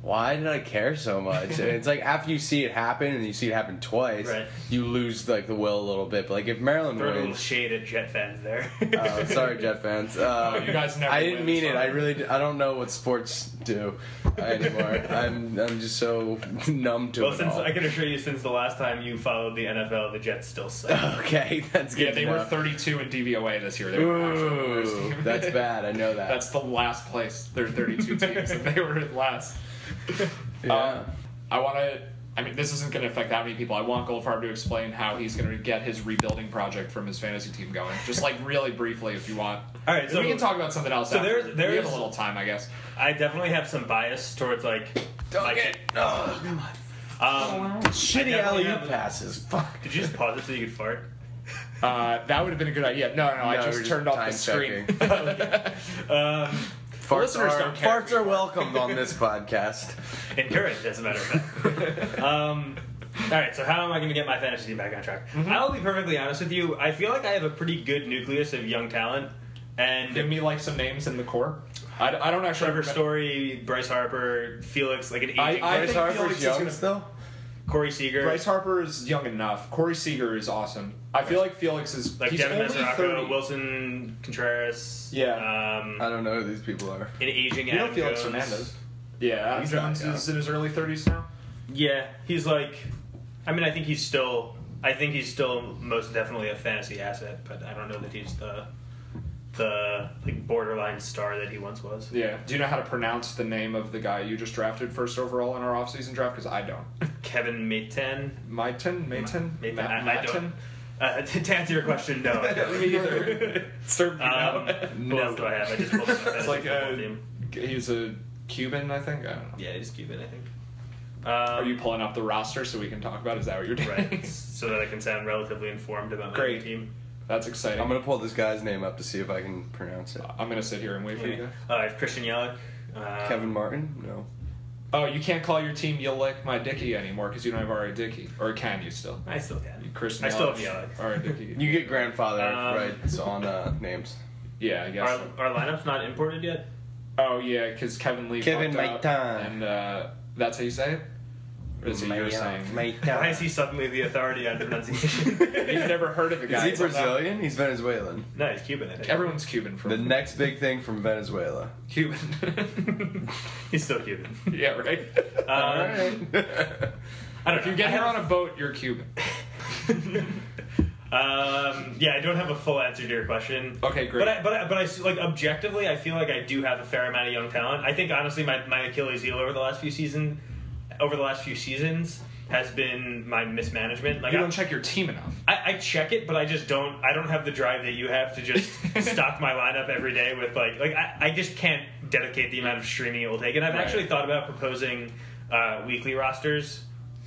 why did I care so much? and it's like after you see it happen and you see it happen twice, Right. you lose like the will a little bit. But like if Maryland Throw a little shade at Jet fans there. Oh, sorry, Jet fans. Uh, Oh, you guys never I didn't win, mean it. I really. I don't know what sports do anymore. I'm. I'm just so numb to Well, it since all. I can assure you, since the last time you followed the NFL, the Jets still suck. Okay, that's good. Yeah, they were 32 in DVOA this year. They were actually the worst Ooh, that's bad. I know that. That's the last place. They're 32 teams, and they were last. yeah. Um, I want to. I mean, this isn't going to affect that many people. I want Goldfarb to explain how he's going to get his rebuilding project from his fantasy team going. Just like really briefly, if you want. All right, so- we can talk about something else. so after. there's- we have a little time, I guess. I definitely have some bias towards like. don't my get. Oh, come on. Um, Shitty alley oop passes. Fuck. did you just pause it so you could fart? Uh, that would have been a good idea. No, no, no I No, just just turned off the time screen. Um, Farts listeners are, don't care. farts are welcomed on this podcast. encouraged, as a matter of fact. um, all right, so how am I going to get my fantasy team back on track? Mm-hmm. I'll be perfectly honest with you. I feel like I have a pretty good nucleus of young talent, and Give me like some names in the core. I, I don't actually. Trevor remember- Story, Bryce Harper, Felix, like an aging I- I Bryce think Harper's Felix is young gonna- still. Corey Seager, Bryce Harper is young enough. Corey Seager is awesome. I feel like Felix is like he's Devin only Mesoraco, 30. Willson Contreras, Yeah. um, I don't know who these people are. an aging You know Adam Felix Jones. Hernandez. Yeah, Adam He's not Jones young. is in his early 30s now. Yeah, he's like. I mean, I think he's still. I think he's still most definitely a fantasy asset, but I don't know that he's the the like borderline star that he once was. Yeah. Do you know how to pronounce the name of the guy you just drafted first overall in our offseason draft? Because I don't. Kevin Maten. Maiten? Maiten? Maten. Ma- I, I don't. Maiten? Uh, to, to answer your question, no. I don't. Me either. Start Um, now. who else do I have? I just pulled up It's like a, team. he's a Cuban, I think. I don't know. Yeah, he's Cuban, I think. Um, Are you pulling up the roster so we can talk about? it? Is that what you're doing? right? so that I can sound relatively informed about my Great. team. That's exciting. I'm gonna pull this guy's name up to see if I can pronounce it. I'm gonna sit here and wait for you Yeah. Uh, I have Christian Yelich. Uh, Kevin Martin? No. Oh, you can't call your team "You Lick My Dicky" anymore because you don't have R.A. Dickey, or can you still? I still can. Christian I still have Yelich, Yelich. R.A. Dickey. You get grandfather Um, rights on uh, names. yeah, I guess. Our, our lineup's not imported yet. Oh yeah, because Kevin Lee. Kevin fucked up, Maitan. and uh, that's how you say it. Or is it you're saying? Why is he suddenly the authority on pronunciation? You've never heard of the Is he. Brazilian? He's Venezuelan. no, he's Cuban. I think. Everyone's Cuban from The next big thing from Venezuela. Cuban. he's still Cuban. yeah, right. Um, Alright. I don't know. If you get I here have- on a boat, you're Cuban. Um, yeah, I don't have a full answer to your question. Okay, great. But I, but I, but I s- like objectively, I feel like I do have a fair amount of young talent. I think honestly, my, my Achilles heel over the last few season, over the last few seasons, has been my mismanagement. Like you I, don't check your team enough. I, I check it, but I just don't. I don't have the drive that you have to just stock my lineup every day with like like I, I just can't dedicate the amount of streaming it will take. And I've Right. actually thought about proposing uh, weekly rosters,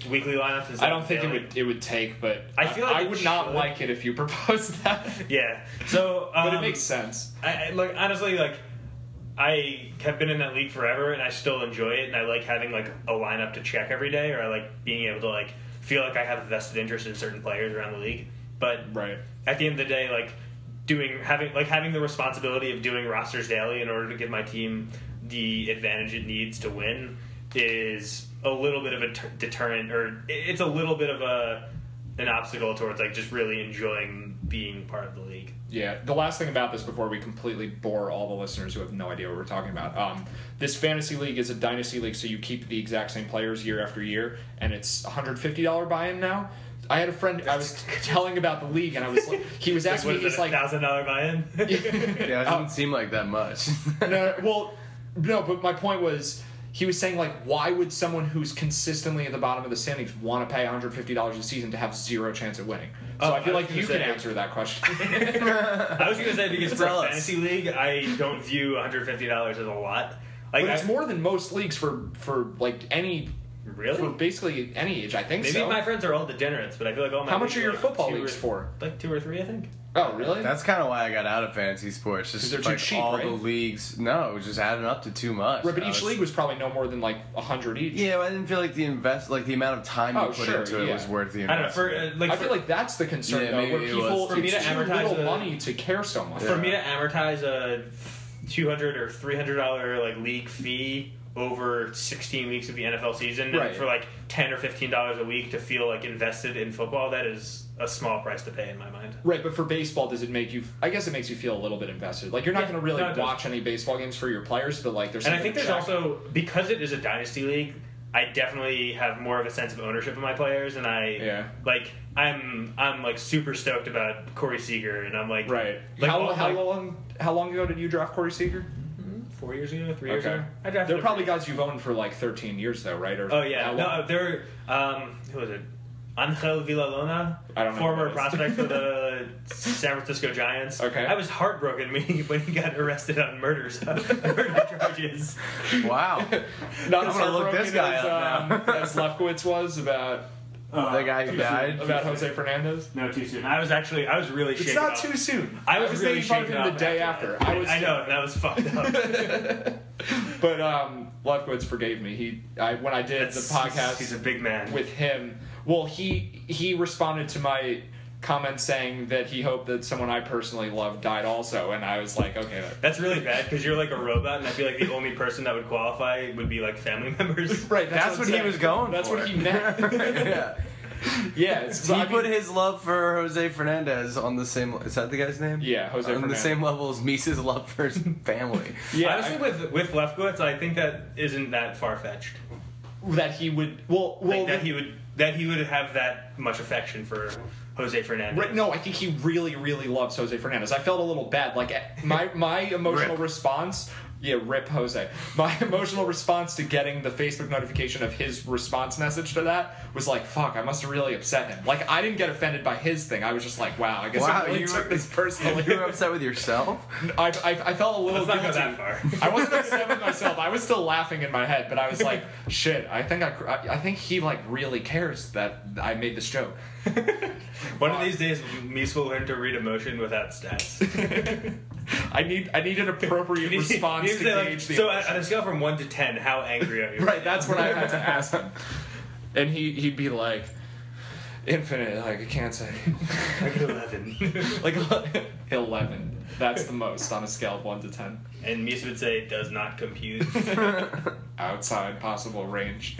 weekly lineups. instead I don't think it would it would take, but I feel like I would not should. like it if you proposed that. Yeah. So, um, but it makes sense. I, I look honestly like I have been in that league forever, and I still enjoy it, and I like having like a lineup to check every day, or I like being able to like feel like I have a vested interest in certain players around the league. But Right. at the end of the day, like doing having like having the responsibility of doing rosters daily in order to give my team the advantage it needs to win is a little bit of a ter- deterrent, or it's a little bit of a an obstacle towards like just really enjoying being part of the league. Yeah, the last thing about this before we completely bore all the listeners who have no idea what we're talking about. Um, this fantasy league is a dynasty league, so you keep the exact same players year after year, and it's $150 buy-in now. I had a friend I was telling about the league, and I was like, he was asking what me, is he's like, thousand dollar buy-in? Yeah, it doesn't Oh. seem like that much. no, no, well, no, but my point was, he was saying like, why would someone who's consistently at the bottom of the standings want to pay 150 dollars a season to have zero chance of winning? So Oh, I feel I like you can answer that question. I was gonna say because for a fantasy league, I don't view one hundred fifty dollars as a lot. Like but it's I- more than most leagues for for like any really. for basically any age. I think Maybe so. my friends are all degenerates, but I feel like all my How much are your football leagues or, for? Like two or three, I think. Oh, really? That's kind of why I got out of fantasy sports. Just 'Cause they're too like cheap, all right? the leagues. No, it was just adding up to too much. right, but I each was- league was probably no more than like a hundred each. Yeah, but I didn't feel like the invest, like the amount of time you Oh, put sure, into it yeah. was worth the I don't know. investment. For uh, like, I for, feel like that's the concern Yeah, though, where it people was. For me it's to too amortize little the- money to care so much. for me to amortize a two hundred or three hundred dollar like league fee over sixteen weeks of the NFL season, Right. for like ten or fifteen dollars a week to feel like invested in football, that is a small price to pay in my mind. Right, but for baseball, does it make you? I guess it makes you feel a little bit invested. Like you're not Yeah, going to really no, watch any baseball games for your players, but like there's. And I think there's also because it is a dynasty league. I definitely have more of a sense of ownership of my players, and I Yeah. like I'm I'm like super stoked about Corey Seager, and I'm like right. Like, how all how my- long how long ago did you draft Corey Seager? Four years ago, three years ago. I drafted They're probably guys you've owned for like 13 years though, right? Or Oh yeah, no, long? they're um, who was it? Angel Villalona, I don't know former who that is. prospect for the San Francisco Giants. Okay. I was heartbroken when he, when he got arrested on murder murder charges. Not Wow. as I'm gonna look heartbroken this guy as, up now. um, as Lefkowitz was about the guy who too died. soon. about Jose Fernandez. No, too soon. I was actually I was really It's not up. too soon. I was, really making fun of shaken him up the day after. that. I was. I know and that was fucked up. but um, Lefkowitz forgave me. He, I when I did the podcast He's a big man. with him. Well, he he responded to my comment saying that he hoped that someone I personally loved died also, and I was like, okay, That's really bad because you're like a robot, and I feel like the only person that would qualify would be like family members. right. That's, what I'm he saying. was going That's for. what he meant. yeah. yeah, it's, He I put his love for Jose Fernandez on the same. Is that the guy's name? Yeah, Jose On Fernandez. the same level as Mises' love for his family. Yeah, Honestly, I- with with Lefkowitz, I think that isn't that far fetched. that he would. Well, well, Like that he would that he would have that much affection for Jose Fernandez. Right, no, I think he really, really loves Jose Fernandez. I felt a little bad. Like eh, my my emotional response, yeah, rip Jose. My emotional response to getting the Facebook notification of his response message to that was like, "Fuck, I must have really upset him." Like I didn't get offended by his thing. I was just like, "Wow, I guess Wow, I really you took were- this personally." you were upset with yourself. I, I, I felt a little Let's not go that far. I wasn't upset with myself. I was still laughing in my head, but I was like, "Shit, I think I, I, I think he like really cares that I made this joke." One of these days, Mies will learn to read emotion without stats. I need I need an appropriate need- response to say, like, gauge the so, emotion. on a scale from one to ten, how angry are you? right. That's what I had to ask him, and he he'd be like, "Infinite." Like I can't say. Like eleven. like eleven. That's the most on a scale of one to ten. and Mies would say, "Does not compute." Outside possible range.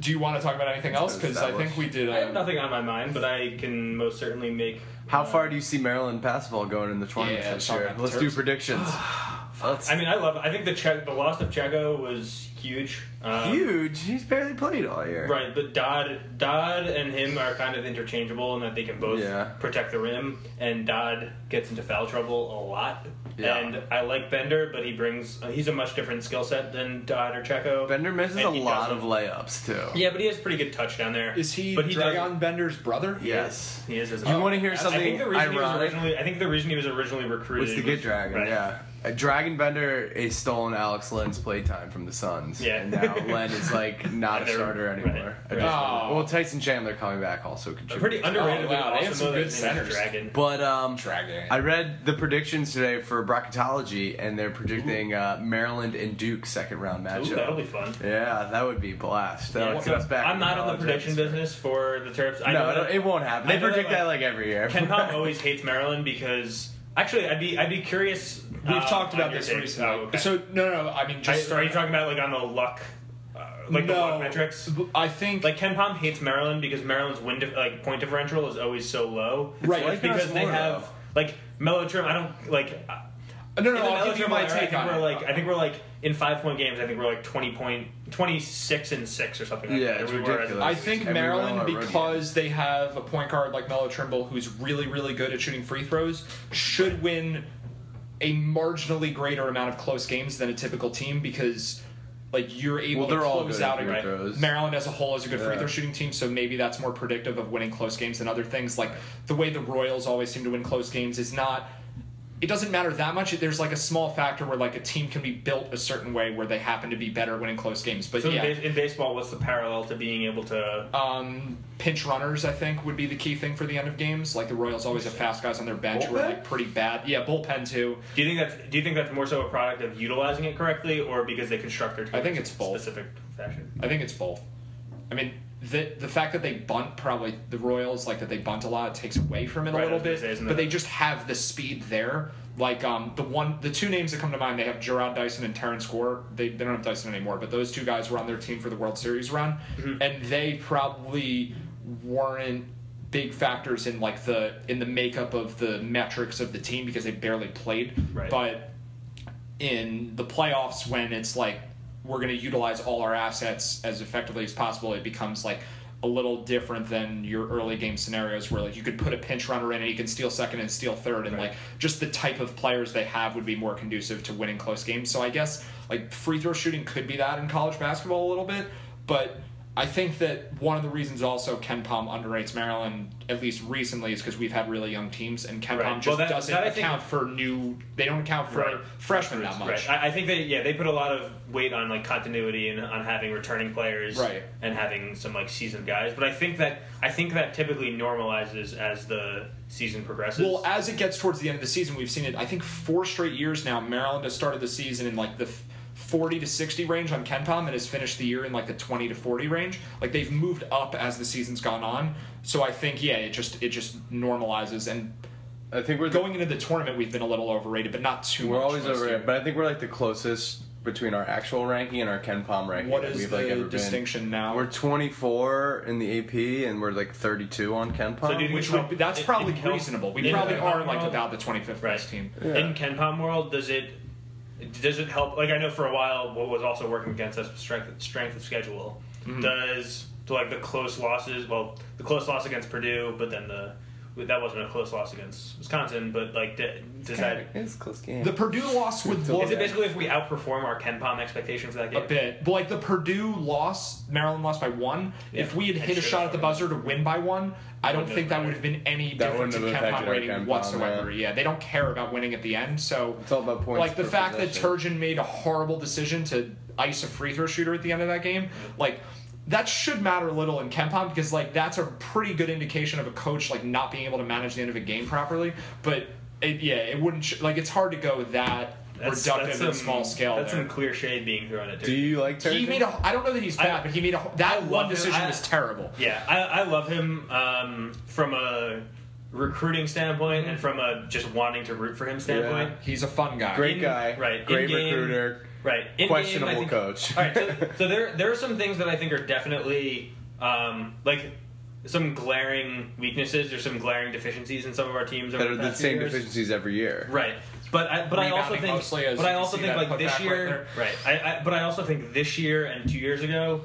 Do you want to talk about anything else? Because I think we did. I have Um, nothing on my mind, but I can most certainly make. How far do you see Maryland basketball going in the tournament Yeah, this year? Let's do predictions. Let's, I mean, I love. I think the che- the loss of Chego was huge. Um, huge. He's barely played all year. Right, but Dodd, Dodd and him are kind of interchangeable in that they can both Yeah. protect the rim, and Dodd gets into foul trouble a lot. Yeah. And I like Bender, but he brings he's a much different skill set than Dodd or Checo. Bender misses a lot doesn't- of layups too. Yeah, but he has pretty good touch down there. Is he But he Dragan Bender's brother? Yes. He is. As You well. want to hear I I think the reason he was originally. I think the reason he was originally recruited Was to get Dragon, right. yeah. Dragan Bender is stolen Alex Len's playtime from the Suns. Yeah. And now Len is like not a starter anymore. right. Oh. Well, Tyson Chandler coming back also A contributed. pretty underrated. Oh, wow, they have some good that his name is centers. Dragon. But um, Dragon. I read the predictions today for bracketology, and they're predicting uh, Maryland and Duke second round Ooh, matchup. that'll be fun. yeah, that would be blast. That Yeah, would so back. I'm not on the prediction atmosphere. business for the Terps. I No, know that- it won't happen. They know that, predict that like, like every year. Ken Pom always hates Maryland because actually, I'd be I'd be curious. We've uh, talked about this take. recently. Oh, okay. So no, no. I mean, I- just are you talking about like on the luck, uh, like the No. walk metrics. I think Like Ken Pom hates Maryland because Maryland's win dif- like point differential is always so low. Right, like because they have though. like Mellotrim. I don't like. uh, no, no, the I'll give you my era, I take think on we're it. like I think we're like in five point games. I think we're like twenty point twenty six and six or something. Like Yeah, that. it's We were ridiculous. I think Every Maryland, because they have a point guard like Melo Trimble who's really, really good at shooting free throws, should win a marginally greater amount of close games than a typical team because like you're able Well, to they're all close good at out free throws. Maryland as a whole is a good free throw shooting team, so maybe that's more predictive of winning close games than other things. Like the way the Royals always seem to win close games is not. It doesn't matter that much. There's like a small factor where like a team can be built a certain way where they happen to be better winning close games. But So yeah, in, base- in baseball, what's the parallel to being able to? um, pinch runners, I think, would be the key thing for the end of games. Like the Royals always have fast guys on their bench who are like pretty bad. Yeah, bullpen too. Do you think that's Do you think that's more so a product of utilizing it correctly, or because they construct their team I think it's both. specific fashion? I think it's both. I mean, the the fact that they bunt probably the Royals like that they bunt a lot takes away from it Right, a little I was gonna bit. say, but they just have the speed there. Like um, the one, the two names that come to mind, they have Jarrod Dyson and Terrence Gore. They, they don't have Dyson anymore, but those two guys were on their team for the World Series run, Mm-hmm. and they probably weren't big factors in like the in the makeup of the metrics of the team because they barely played. Right. But in the playoffs when it's like we're going to utilize all our assets as effectively as possible it becomes like a little different than your early game scenarios where like you could put a pinch runner in and he can steal second and steal third and Right. like just the type of players they have would be more conducive to winning close games so i guess like free throw shooting could be that in college basketball a little bit but I think that one of the reasons also Ken Pom underrates Maryland, at least recently, is because we've had really young teams, and Ken Right. Palm Well, just that- doesn't that I think- account for new. They don't account for Right. freshmen that much. Right. I, I think that yeah, they put a lot of weight on like continuity and on having returning players, Right. and having some like seasoned guys. But I think that I think that typically normalizes as the season progresses. Well, as it gets towards the end of the season, we've seen it. I think four straight years now. Maryland has started the season in like the f- forty to sixty range on Ken Pom, and has finished the year in like the twenty to forty range. Like they've moved up as the season's gone on. So I think yeah, it just it just normalizes. And I think we're going into the tournament, we've been a little overrated, but not too much. We're much. always this over year. but I think we're like the closest between our actual ranking and our Ken Pom ranking. What that is we've, the like, ever been. distinction now? We're 24 in the AP, and we're like 32 on Ken Pom. So do you which would that's it- probably it reasonable. We probably the are like about the twenty fifth right. best team. Yeah. In Ken Pom world, does it does it help? Like I know for a while, what was also working against us was strength strength of schedule. Mm-hmm. Does so like the close losses? Well, the close loss against Purdue, but then the that wasn't a close loss against Wisconsin. But like, d- does that It's a close game. The Purdue loss would Is look is it basically if we outperform our Ken Pom expectation for that game? a bit. But like the Purdue loss, Maryland lost by one. If we had hit a should've shot at the buzzer to win by one, I don't Wouldn't think have that would have been any That difference in wouldn't have Ken Pom affected our rating Ken Pom, whatsoever. yeah. Yeah, they don't care about winning at the end. So It's all about points like the per fact that possession. Turgeon made a horrible decision to ice a free throw shooter at the end of that game, like that should matter a little in Ken Pom because like that's a pretty good indication of a coach like not being able to manage the end of a game properly. But it, yeah, it wouldn't sh- like it's hard to go that That's- reductive that's and some- small scale. That's there. some clear shade being thrown at. Do you like Turgeon? He made a. I don't know that he's bad, I- but he made a. That one love him. decision I- was terrible. Yeah, I, I love him um, from a recruiting standpoint and from a just wanting to root for him standpoint. He's a fun guy. Great In- guy. right, Great in-game- recruiter. Right. In Questionable game, think, coach. All right. So, so there there are some things that I think are definitely um, like some glaring weaknesses. There's some glaring deficiencies in some of our teams over That are the the past few same years. deficiencies every year. Right. But I, but I also think mostly, but I also think like this year right right. I, I, but I also think this year and two years ago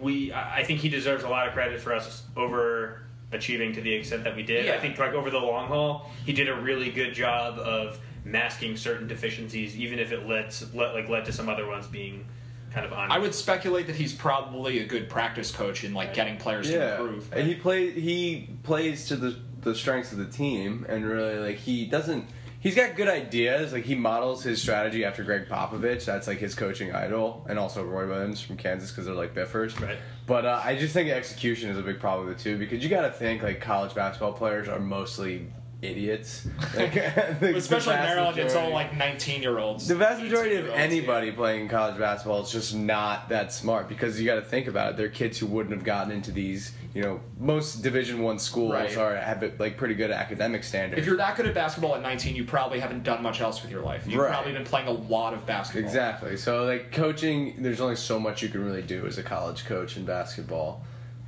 we I I think he deserves a lot of credit for us over achieving to the extent that we did. I think like over the long haul he did a really good job of masking certain deficiencies even if it led let, like led to some other ones being kind of on I would speculate that he's probably a good practice coach in like getting players to improve. and he play he plays to the the strengths of the team, and really like he doesn't. He's got good ideas. Like he models his strategy after Gregg Popovich. That's like his coaching idol, and also Roy Williams from Kansas because they're like biffers. Right. But uh, I just think execution is a big problem with it too because you got to think like college basketball players are mostly idiots. Like, the- Especially the vast Maryland, it's all like 19 year olds. the vast majority of 18-year-olds, anybody playing college basketball is just not that smart because you got to think about it. They're kids who wouldn't have gotten into these. You know, most Division One schools Right. are have like pretty good academic yeah. standards. If you're that good at basketball at 19, you probably haven't done much else with your life. You've Right. probably been playing a lot of basketball. Exactly. So like coaching, there's only so much you can really do as a college coach in basketball.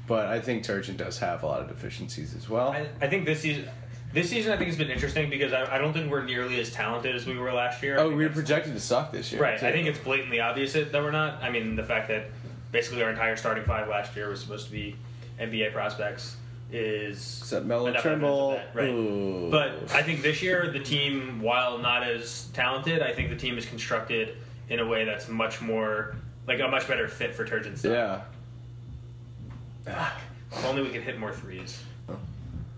But I think Turgeon does have a lot of deficiencies as well. I, I think this season, this season I think has been interesting because I, I don't think we're nearly as talented as we were last year. Oh, we were projected to suck this year. Right. too. I think it's blatantly obvious that that we're not. I mean, the fact that basically our entire starting five last year was supposed to be NBA prospects is except Melo enough Trimble. that, right. Ooh. But I think this year the team, while not as talented, I think the team is constructed in a way that's much more like a much better fit for Turgeon's style. yeah. If only we could hit more threes. Oh.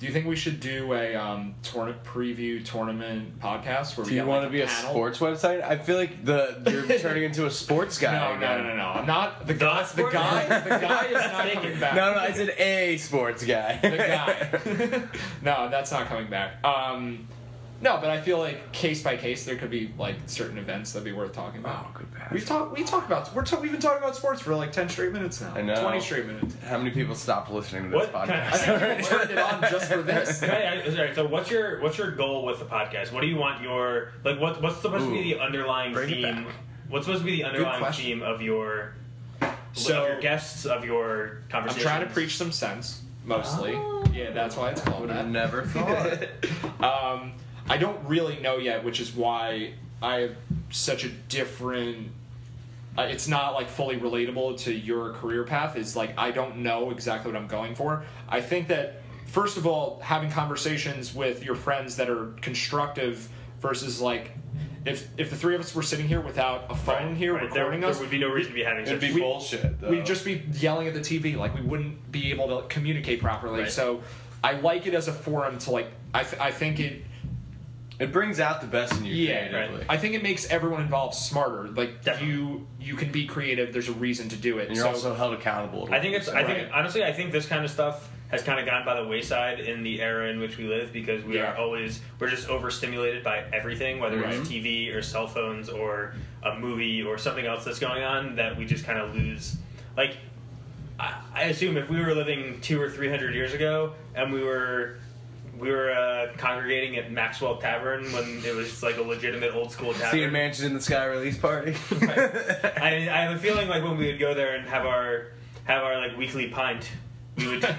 Do you think we should do a um, tournament preview tournament podcast where Do we you get, want like, to be a panel? sports website? I feel like the you're turning into a sports guy. No, no, again. no, no, no. I'm not the guy. The sports guy. guy? The guy is not coming back. No, no, I said a sports guy. the guy. no, that's not coming back. Um, no, but I feel like case by case, there could be like certain events that'd be worth talking about. Oh, good pass. We've talked. We talk about. We're ta- we've been talking about sports for like ten straight minutes now. I know. Twenty straight minutes. How many people stopped listening to this What can I- I think we podcast? turned it on just for this. Okay, I- all right, so what's your what's your goal with the podcast? What do you want your like? What what's supposed to be Ooh. the underlying Bring it theme? back. What's supposed to be the underlying question. theme of your So- of your guests of your I'm conversation? trying to preach some sense, mostly. Yeah, that's why it's called Would that. have never thought. um, I don't really know yet, which is why I have such a different. Uh, it's not like fully relatable to your career path. Is like I don't know exactly what I'm going for. I think that first of all, having conversations with your friends that are constructive versus like. If, if the three of us were sitting here without a phone Right, here right. There- recording there, us, would be no reason to be having It'd be we- bullshit. Though. We'd just be yelling at the TV, like we wouldn't be able to communicate properly. Right. So I like it as a forum to like. I, th- I think it. It brings out the best in you Yeah, creatively. I think it makes everyone involved smarter. Like Definitely. you, you can be creative. There's a reason to do it. and you're so, also held accountable. I think it's. I think Right. honestly, I think this kind of stuff has kind of gone by the wayside in the era in which we live because we Yeah. are always we're just overstimulated by everything, whether Right. it's TV or cell phones or a movie or something else that's going on that we just kind of lose. Like, I, I assume if we were living two or three hundred years ago and we were. We were uh, congregating at Maxwell Tavern when it was like a legitimate old school tavern. seeing Mansions in the Sky release party. I, I have a feeling like when we would go there and have our have our like weekly pint, we would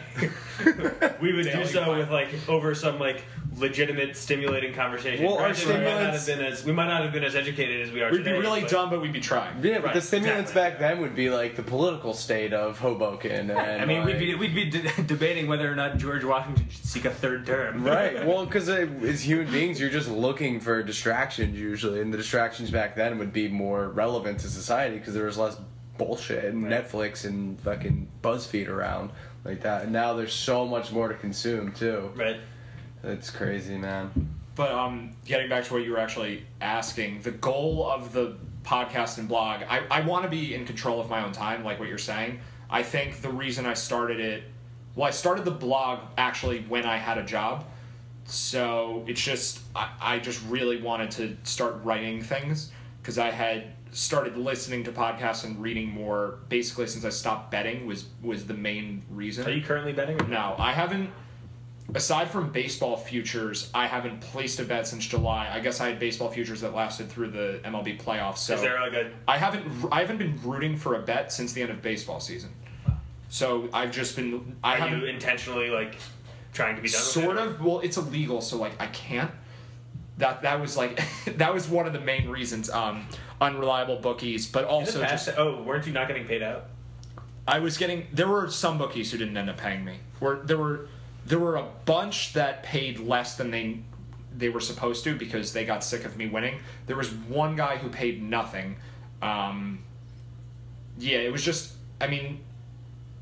we would do so pint. with like over some like legitimate stimulating conversation. Well, our Granted, we might not have been as we might not have been as educated as we are we'd today. be really but- dumb, but we'd be trying. yeah, but Right, the stimulants exactly. back then would be like the political state of Hoboken. And I mean, we'd be we'd be de- debating whether or not George Washington should seek a third term. Right. Well, because uh, as human beings, you're just looking for distractions usually, and the distractions back then would be more relevant to society because there was less bullshit and Right. Netflix and fucking BuzzFeed around like that. And now there's so much more to consume too. right. It's crazy, man. But um, getting back to what you were actually asking, the goal of the podcast and blog, I, I want to be in control of my own time, like what you're saying. I think the reason I started it, well, I started the blog actually when I had a job. So it's just, I, I just really wanted to start writing things because I had started listening to podcasts and reading more basically since I stopped betting was was the main reason. Are you currently betting? Or No, I haven't. Aside from baseball futures, I haven't placed a bet since July. I guess I had baseball futures that lasted through the MLB playoffs. So Is there like a I haven't. I haven't been rooting for a bet since the end of baseball season. So I've just been. I are you intentionally like trying to be done with sort of. Well, it's illegal, so like I can't. That that was like that was one of the main reasons. Um, unreliable bookies, but also past, just oh, weren't you not getting paid out? I was getting there were some bookies who didn't end up paying me. Where there were there were a bunch that paid less than they they were supposed to because they got sick of me winning. There was one guy who paid nothing. Um, yeah, it was just I mean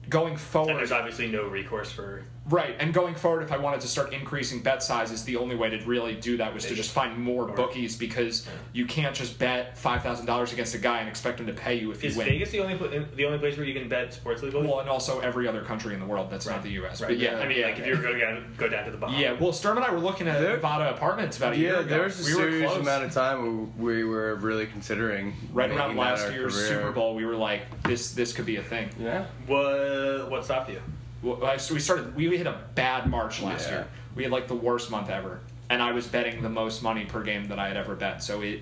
going And forward. there's obviously no recourse for Right, and going forward, if I wanted to start increasing bet sizes, the only way to really do that was to just find more bookies because you can't just bet five thousand dollars against a guy and expect him to pay you if Is you win. Vegas the only pla- the only place where you can bet sports legally? Well, and also every other country in the world that's not the U.S. right. But yeah, I mean, yeah, like if you were going to go down to the Bahamas. yeah. Well, Sturm and I were looking at There- Nevada apartments about a year Yeah, ago. there was a we were serious close. amount of time where we were really considering right making around that last our year's career. Super Bowl. We were like, this this could be a thing. Yeah. What what stopped you? Well, I- so we started. We hit a bad March last Yeah. year. We had like the worst month ever, and I was betting the most money per game that I had ever bet. So it.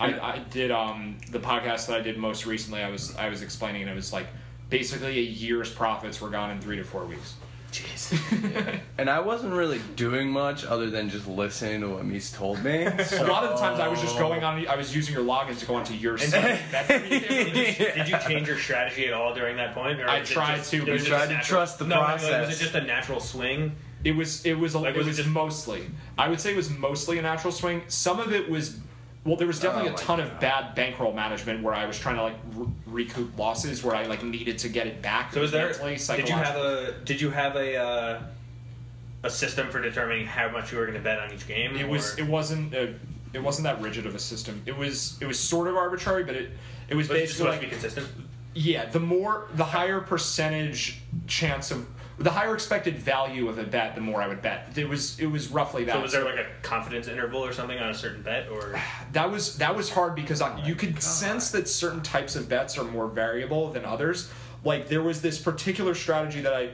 I, I did um the podcast that I did most recently. I was I was explaining and it was like basically a year's profits were gone in three to four weeks. Jeez. And I wasn't really doing much other than just listening to what Mies told me. A lot of the times I was just going on. I was using your logins to go onto your site. That's what you do. did, you, did you change your strategy at all during that point? Or I tried just- to, it but you just tried to natural- trust the no, like, process. was it just a natural swing? It was it was a, Like, it was it was just- mostly I would say it was mostly a natural swing. Some of it was well, there was definitely Oh a my ton of bad bankroll management where I was trying to like re- recoup losses where I like needed to get it back. So is there? mentally, Did you have a Did you have a uh, a system for determining how much you were going to bet on each game? It was. It wasn't. a, it wasn't that rigid of a system. It was it was sort of arbitrary, but it it was was it just basically supposed to be consistent? yeah, the more the higher percentage chance of the higher expected value of a bet, the more I would bet. It was it was roughly that. So was there like a confidence interval or something on a certain bet, or that was that was hard because I, you could God. sense that certain types of bets are more variable than others. Like there was this particular strategy that I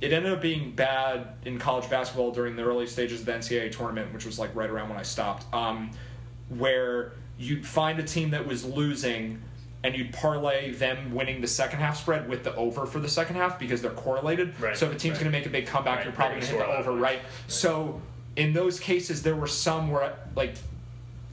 it ended up being bad in college basketball during the early stages of the NCAA tournament, which was like right around when I stopped. Um, where you'd find a team that was losing and you'd parlay them winning the second half spread with the over for the second half because they're correlated. Right, so if a team's right. going to make a big comeback, Right, you're probably going to hit the over, right? So in those cases, there were some where like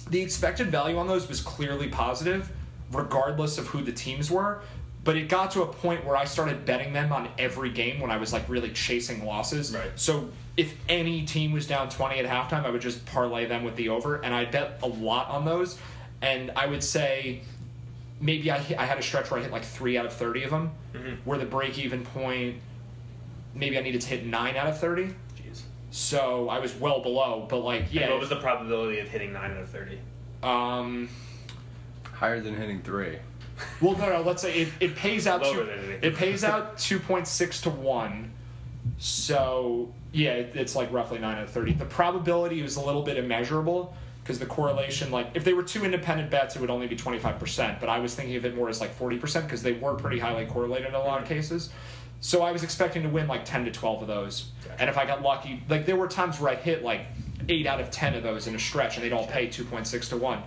the expected value on those was clearly positive, regardless of who the teams were. But it got to a point where I started betting them on every game when I was like really chasing losses. Right. So if any team was down 20 at halftime, I would just parlay them with the over, and I bet a lot on those. And I would say maybe I, hit, I had a stretch where I hit like three out of 30 of them, Mhm. where the break even point, maybe I needed to hit nine out of 30. jeez? So I was well below, but like, And yeah. what was the probability of hitting nine out of thirty? um, Higher than hitting three. Well, no, no. Let's say it, it pays out. Lower Two, than anything. it pays out two point six to one. So yeah, it, it's like roughly nine out of thirty. The probability was a little bit immeasurable because the correlation, like if they were two independent bets, it would only be twenty five percent. But I was thinking of it more as like forty percent because they were pretty highly correlated in a lot of mm-hmm. cases. So I was expecting to win like ten to twelve of those, and if I got lucky, like there were times where I hit like eight out of ten of those in a stretch, and they'd all pay two point six to one.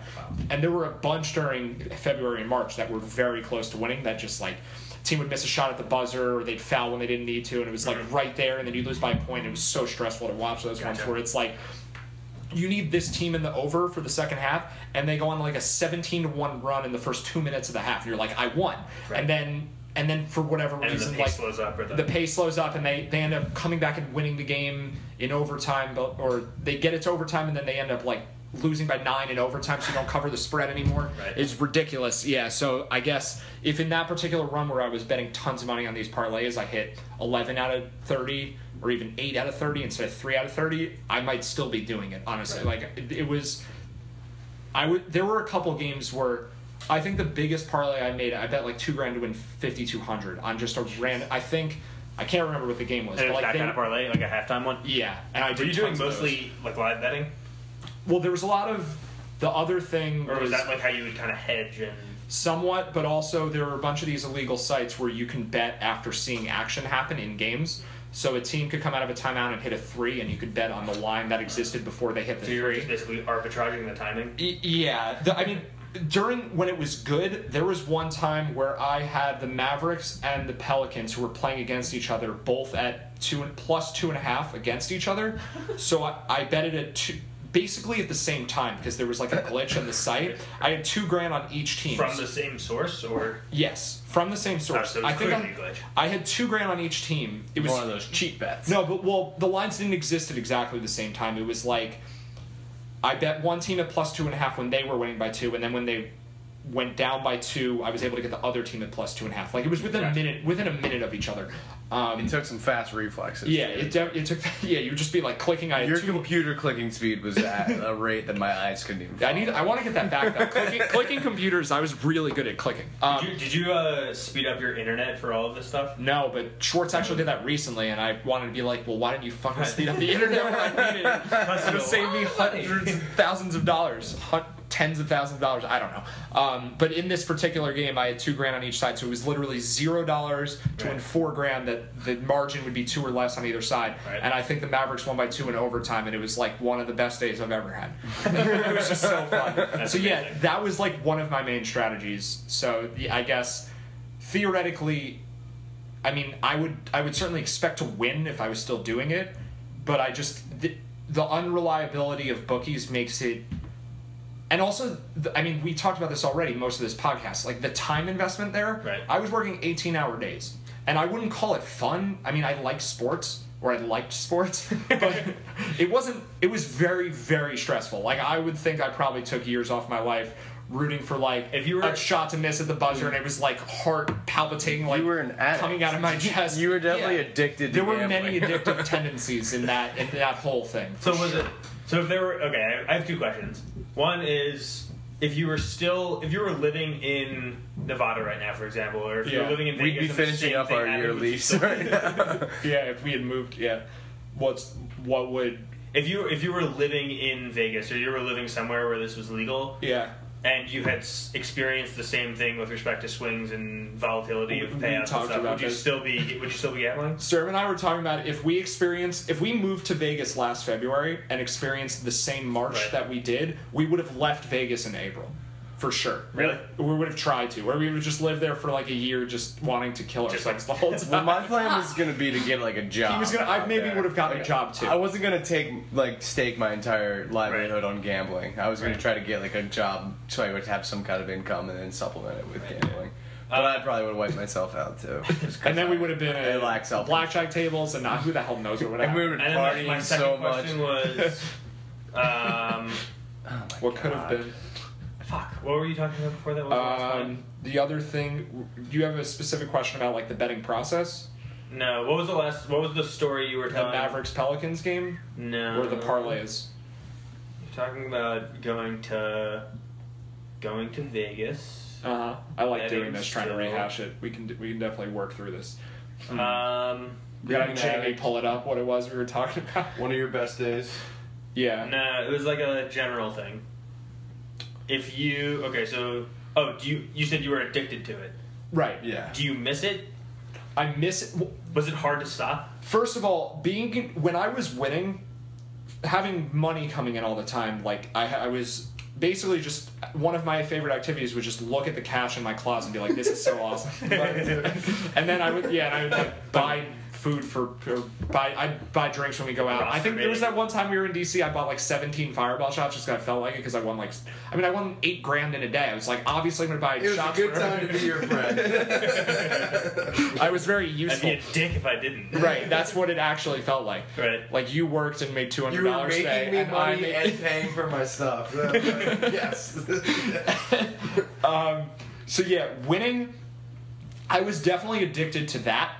And there were a bunch during February and March that were very close to winning. That just like team would miss a shot at the buzzer, or they'd foul when they didn't need to, and it was like mm-hmm. right there, and then you lose by a point. It was so stressful to watch those ones where it's like you need this team in the over for the second half, and they go on like a seventeen to one run in the first two minutes of the half, and you're like, I won, Right. and then. And then for whatever And reason, the like pace slows up, or the, the pace slows up and they, they end up coming back and winning the game in overtime but or they get it to overtime and then they end up like losing by nine in overtime so you don't cover the spread anymore Right. it's ridiculous yeah so i guess if in that particular run where i was betting tons of money on these parlays i hit 11 out of 30 or even 8 out of 30 instead of 3 out of 30 i might still be doing it honestly like it, it was I would. There were a couple games where I think the biggest parlay I made, I bet like two grand to win fifty two hundred on just a random. I think I can't remember what the game was, and but like that they, kind of parlay, like a halftime one. yeah. And I Were you doing mostly like live betting, Well, there was a lot of the other thing or was that like how you would kind of hedge and? somewhat, but also there were a bunch of these illegal sites where you can bet after seeing action happen in games. So a team could come out of a timeout and hit a three, and you could bet on the line that existed before they hit the So you were three. just basically arbitraging the timing. Y- Yeah, the, I mean, during when it was good, there was one time where I had the Mavericks and the Pelicans who were playing against each other, both at two plus two and a half against each other. So I, I bet it at two, basically at the same time because there was like a glitch in the site. I had two grand on each team. From the same source, or yes, from the same oh, source. so I think clearly I, a glitch. I had two grand on each team. It was One of those cheat bets. no, but well, the lines didn't exist at exactly the same time. It was like I bet one team at plus two and a half when they were winning by two, and then when they went down by two, I was able to get the other team at plus two and a half. Like it was within a minute, within a minute of each other. Um, It took some fast reflexes. yeah, it, de- it took. Yeah, you would just be like clicking. I Your two, computer clicking speed was at a rate that my eyes couldn't even. I need. I want to get that back. Though. clicking, clicking computers, I was really good at clicking. Um, Did you, did you uh, speed up your internet for all of this stuff? no, but Schwartz actually did that recently, and I wanted to be like, well, why didn't you fucking speed up the internet when I needed it? It would save me hundreds of thousands of dollars, hun- tens of thousands of dollars. I don't know. Um, but in this particular game, I had two grand on each side, so it was literally zero dollars to win four grand. That the margin would be two or less on either side, Right. and I think the Mavericks won by two in overtime, and it was like one of the best days I've ever had. it was just so fun. That's so yeah, that was like one of my main strategies. So the, I guess theoretically, I mean, I would I would certainly expect to win if I was still doing it, but I just the, the unreliability of bookies makes it. And also, I mean, we talked about this already. Most of this podcast, like the time investment there. Right. I was working eighteen-hour days, and I wouldn't call it fun. I mean, I like sports, or I liked sports, but it wasn't. It was very, very stressful. Like I would think I probably took years off my life rooting for like If you were- a shot to miss at the buzzer, and it was like heart palpitating, like You were an addict. coming out of my chest. You were definitely Yeah. addicted. To There were gambling. many addictive tendencies in that in that whole thing. So was sure. it? So if there were okay, I I have two questions. One is if you were still if you were living in Nevada right now, for example, or if you Yeah. were living in We'd Vegas, be and the finishing up our year lease still- right. Yeah, if we had moved, yeah. What's what would If you if you were living in Vegas or you were living somewhere where this was legal yeah. And you had experienced the same thing with respect to swings and volatility of We- payouts and talked stuff, would you this. still be would you still be gambling? Sturm and I were talking about if we experienced if we moved to Vegas last February and experienced the same March Right. that we did, we would have left Vegas in April. For sure. Really? We would have tried to. Or we would just live there for like a year just wanting to kill ourselves like- the whole time. Well, my plan was gonna be to get like a job. He was gonna- I maybe would have gotten a job, too. I wasn't gonna take like stake my entire livelihood on gambling. I was gonna Right. try to get like a job so I would have some kind of income and then supplement it with gambling. But Uh, I probably would have wiped myself out too. and then we would have been I at lack blackjack tables and not who the hell knows what would And happen. And then my, my partying second so much. question was, um, Oh my what could have been. Fuck, what were you talking about before that? What was the last one? Um, the other thing, do you have a specific question about like the betting process? No, what was the last? What was the story you were telling? The telling? Mavericks Pelicans game No. or the parlays? You're talking about going to going to Vegas. Uh huh. I like Betting doing this, trying to still. rehash it. We can do- we can definitely work through this. Um, We gotta Being Jamie addict. pull it up. What it was we were talking about. One of your best days. Yeah. no, it was like a general thing. If you okay, so oh, do you you said you were addicted to it? Right. Yeah. Do you miss it? I miss it. Was it hard to stop? First of all, being when I was winning, having money coming in all the time, like I, I was basically just one of my favorite activities was just look at the cash in my closet and be like, "This is so awesome." and then I would, yeah, and I would like buy food for, or buy I'd buy drinks when we go out. I think there was that one time we were in DC. I bought like 17 Fireball shots just because I felt like it because I won like, I mean, I won eight grand in a day. I was like, obviously I'm gonna buy It was shots. a good for time to be your friend. I was very I'd useful. be a dick if I didn't. Right, that's what it actually felt like. Right. Like you worked and made two you hundred were dollars making today, me and I money made. and paying for my stuff. yes. um, so yeah, winning. I was definitely addicted to that,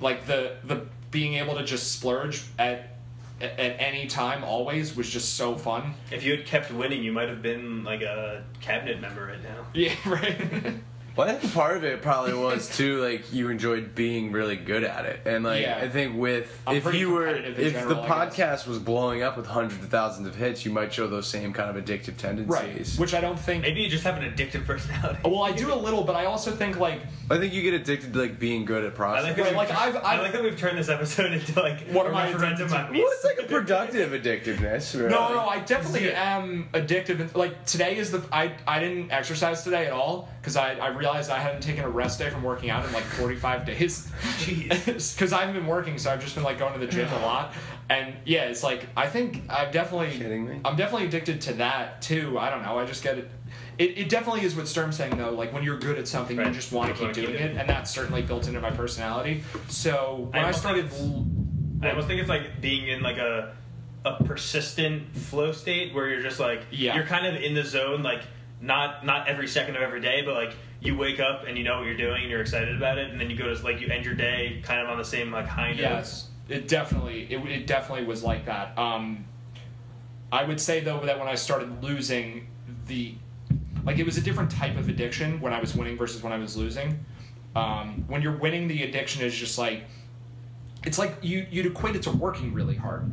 like the the being able to just splurge at at any time, always was just so fun. If you had kept winning, you might have been like a cabinet member right now. Yeah, right. Well, I think part of it probably was too like you enjoyed being really good at it, and like Yeah. I think with I'm if you were if general, the podcast was blowing up with hundreds of thousands of hits, you might show those same kind of addictive tendencies. right, tendencies. which I don't think. Maybe you just have an addictive personality. Well, I do a little, but I also think like I think you get addicted to like being good at I like, that Right, like, I've- I I've- like that we've turned this episode into like What a am I referendum addicted on to? well, it's like a productive addictiveness. Really. No, no, I definitely am addictive. And, like today is the I I didn't exercise today at all because I I realized I hadn't taken a rest day from working out in like 45 days. Jeez. Because I haven't been working, so I've just been like going to the gym a lot. And yeah, it's like I think I'm definitely Kidding me? I'm definitely addicted to that too. I don't know. I just get it. It, it definitely is what Sturm's saying though. Like when you're good at something, you Right. just want You to keep wanna keep doing it. it, and that's certainly built into my personality. So when I I, started, I almost think it's like being in like a a persistent flow state where you're just like Yeah. you're kind of in the zone like not not every second of every day, but like you wake up and you know what you're doing and you're excited about it, and then you go to like you end your day kind of on the same like high note. Yes, it definitely it, it definitely was like that. Um, I would say though that when I started losing the like it was a different type of addiction when I was winning versus when I was losing. Um, when you're winning, the addiction is just like it's like you you'd equate it to working really hard.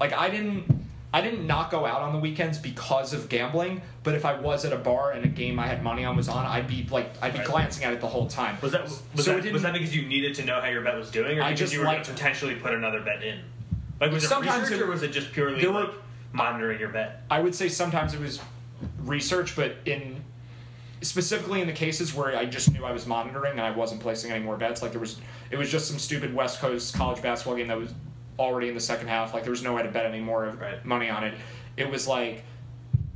Like I didn't I didn't not go out on the weekends because of gambling, but if I was at a bar and a game I had money on was on, I'd be like I'd be Right. glancing at it the whole time. Was that was, So that, was that because you needed to know how your bet was doing, or I because you were going to potentially put another bet in? Like was it research, it- or was it just purely were- like monitoring your bet? I would say sometimes it was research, but in specifically in the cases where I just knew I was monitoring and I wasn't placing any more bets, like there was it was just some stupid West Coast college basketball game that was already in the second half. Like there was no way to bet any more Right. money on it. It was like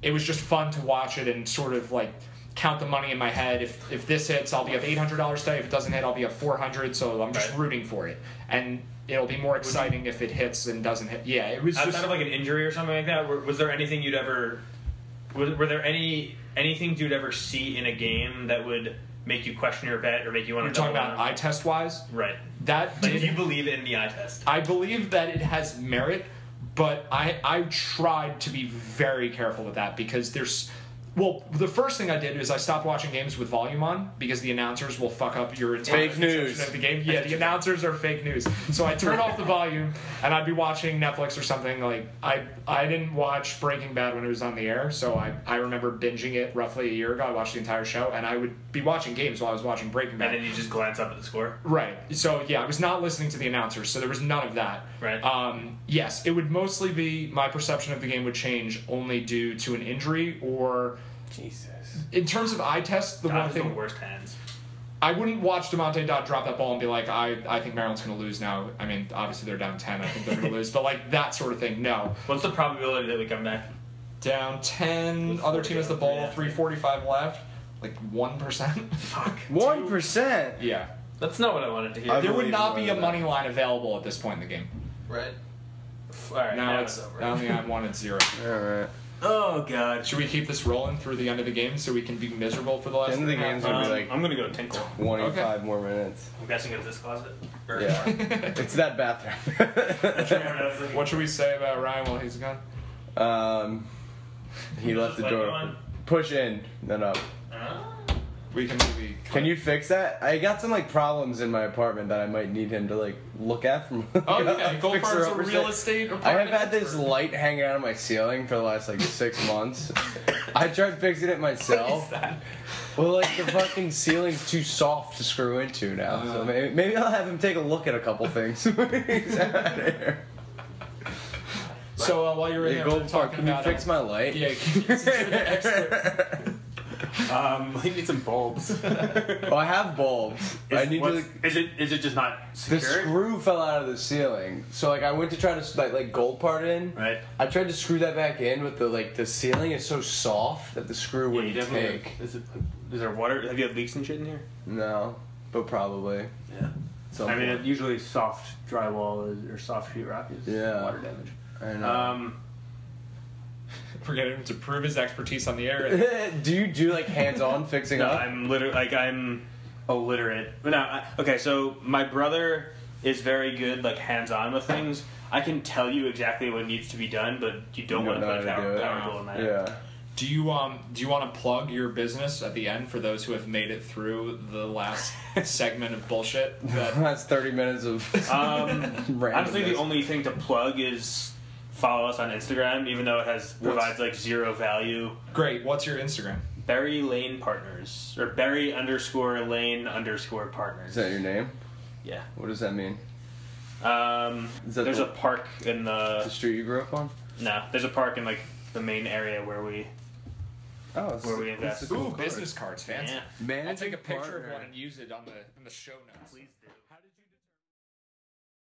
it was just fun to watch it and sort of like count the money in my head. If if this hits, I'll be up eight hundred dollars today. If it doesn't hit, I'll be up four hundred. So I'm just Right. rooting for it, and it'll be more exciting if it hits and doesn't hit. Yeah, it was Outside just of like an injury or something like that, were, was there anything you'd ever? Was, were there any anything you'd ever see in a game that would make you question your bet or make you want you're to talking double about eye test wise. right? That Like, did do you believe in the eye test? I believe that it has merit, but I I tried to be very careful with that because there's well, the first thing I did is I stopped watching games with volume on because the announcers will fuck up your entire Fake news. perception of the game. Yeah, the announcers are fake news. So I turned off the volume and I'd be watching Netflix or something. Like I I didn't watch Breaking Bad when it was on the air, so I I remember binging it roughly a year ago. I watched the entire show and I would be watching games while I was watching Breaking Bad. And then you just glance up at the score. Right. So yeah, I was not listening to the announcers, so there was none of that. Right. Um, yes, it would mostly be my perception of the game would change only due to an injury or Jesus. in terms of eye test. The God one has the thing worst hands. I wouldn't watch Damonte Dodd drop that ball and be like, I, I think Maryland's going to lose now. I mean, obviously they're down ten. I think they're going to lose, but like that sort of thing. No, What's the probability that we come back? down ten. Other team has the ball. yeah. Three forty-five left. Like one percent. Fuck. One percent. yeah. That's not what I wanted to hear. I There would not be a on money line available at this point in the game. right. All right. now, now it's over. now the one at zero. All right. Oh god. Should we keep this rolling through the end of the game so we can be miserable for the last? End of the three game's gonna be Um, like- I'm gonna go tinkle. Twenty-five more minutes. I'm guessing it's this closet. Or- Yeah. it's that bathroom. What should we say about Ryan while he's gone? um, he left the Just let door. go. Push in, then up. Ah. We can maybe. Can you fix that? I got some like problems in my apartment that I might need him to like look at from. Oh yeah, fixer Goldfar's a real side. estate. I have apartment had this light hanging out of my ceiling for the last like six months. I tried fixing it myself. Well, like the fucking ceiling's too soft to screw into now. so Uh. maybe, maybe I'll have him take a look at a couple things. when he's out of here. So uh, while you're in Hey, there, we're talking can you fix uh, my light? Yeah, can you consider the expert? Um, we need some bulbs. Well, I have bulbs. I need to. what's- Like, is it is it just not the screw fell out of the ceiling, so like I went to try to like like gold part in. Right. I tried to screw that back in, but the like the ceiling is so soft that the screw Yeah, you wouldn't definitely. take. Is, it, is there water? Have you had leaks and shit in here? No, but probably. Yeah. Some I mean, usually soft drywall is, or soft sheetrock is Yeah. water damage. I know. Um, We're getting him to prove his expertise on the air. do you do like hands-on fixing No, up? I'm literally like I'm illiterate. But no, I, okay. So my brother is very good, like hands-on with things. I can tell you exactly what needs to be done, but you don't You want to don't put a know how to power, it. power bill in that. yeah. Do you um do you want to plug your business at the end for those who have made it through the last segment of bullshit? That That's thirty minutes of. Um, honestly, the only thing to plug is follow us on Instagram, even though it has provides like zero value. great. What's your Instagram? Barry Lane Partners or Barry underscore Lane underscore Partners. Is that your name? Yeah. What does that mean? Um, Is that there's the- a park in The the street you grew up on? no. There's a park in like the main area where we Oh, it's, Where we it's invest. a cool Ooh, card. business cards, fancy. yeah. Managing I'll take a picture of partner. one and use it on the in the show notes. Please do.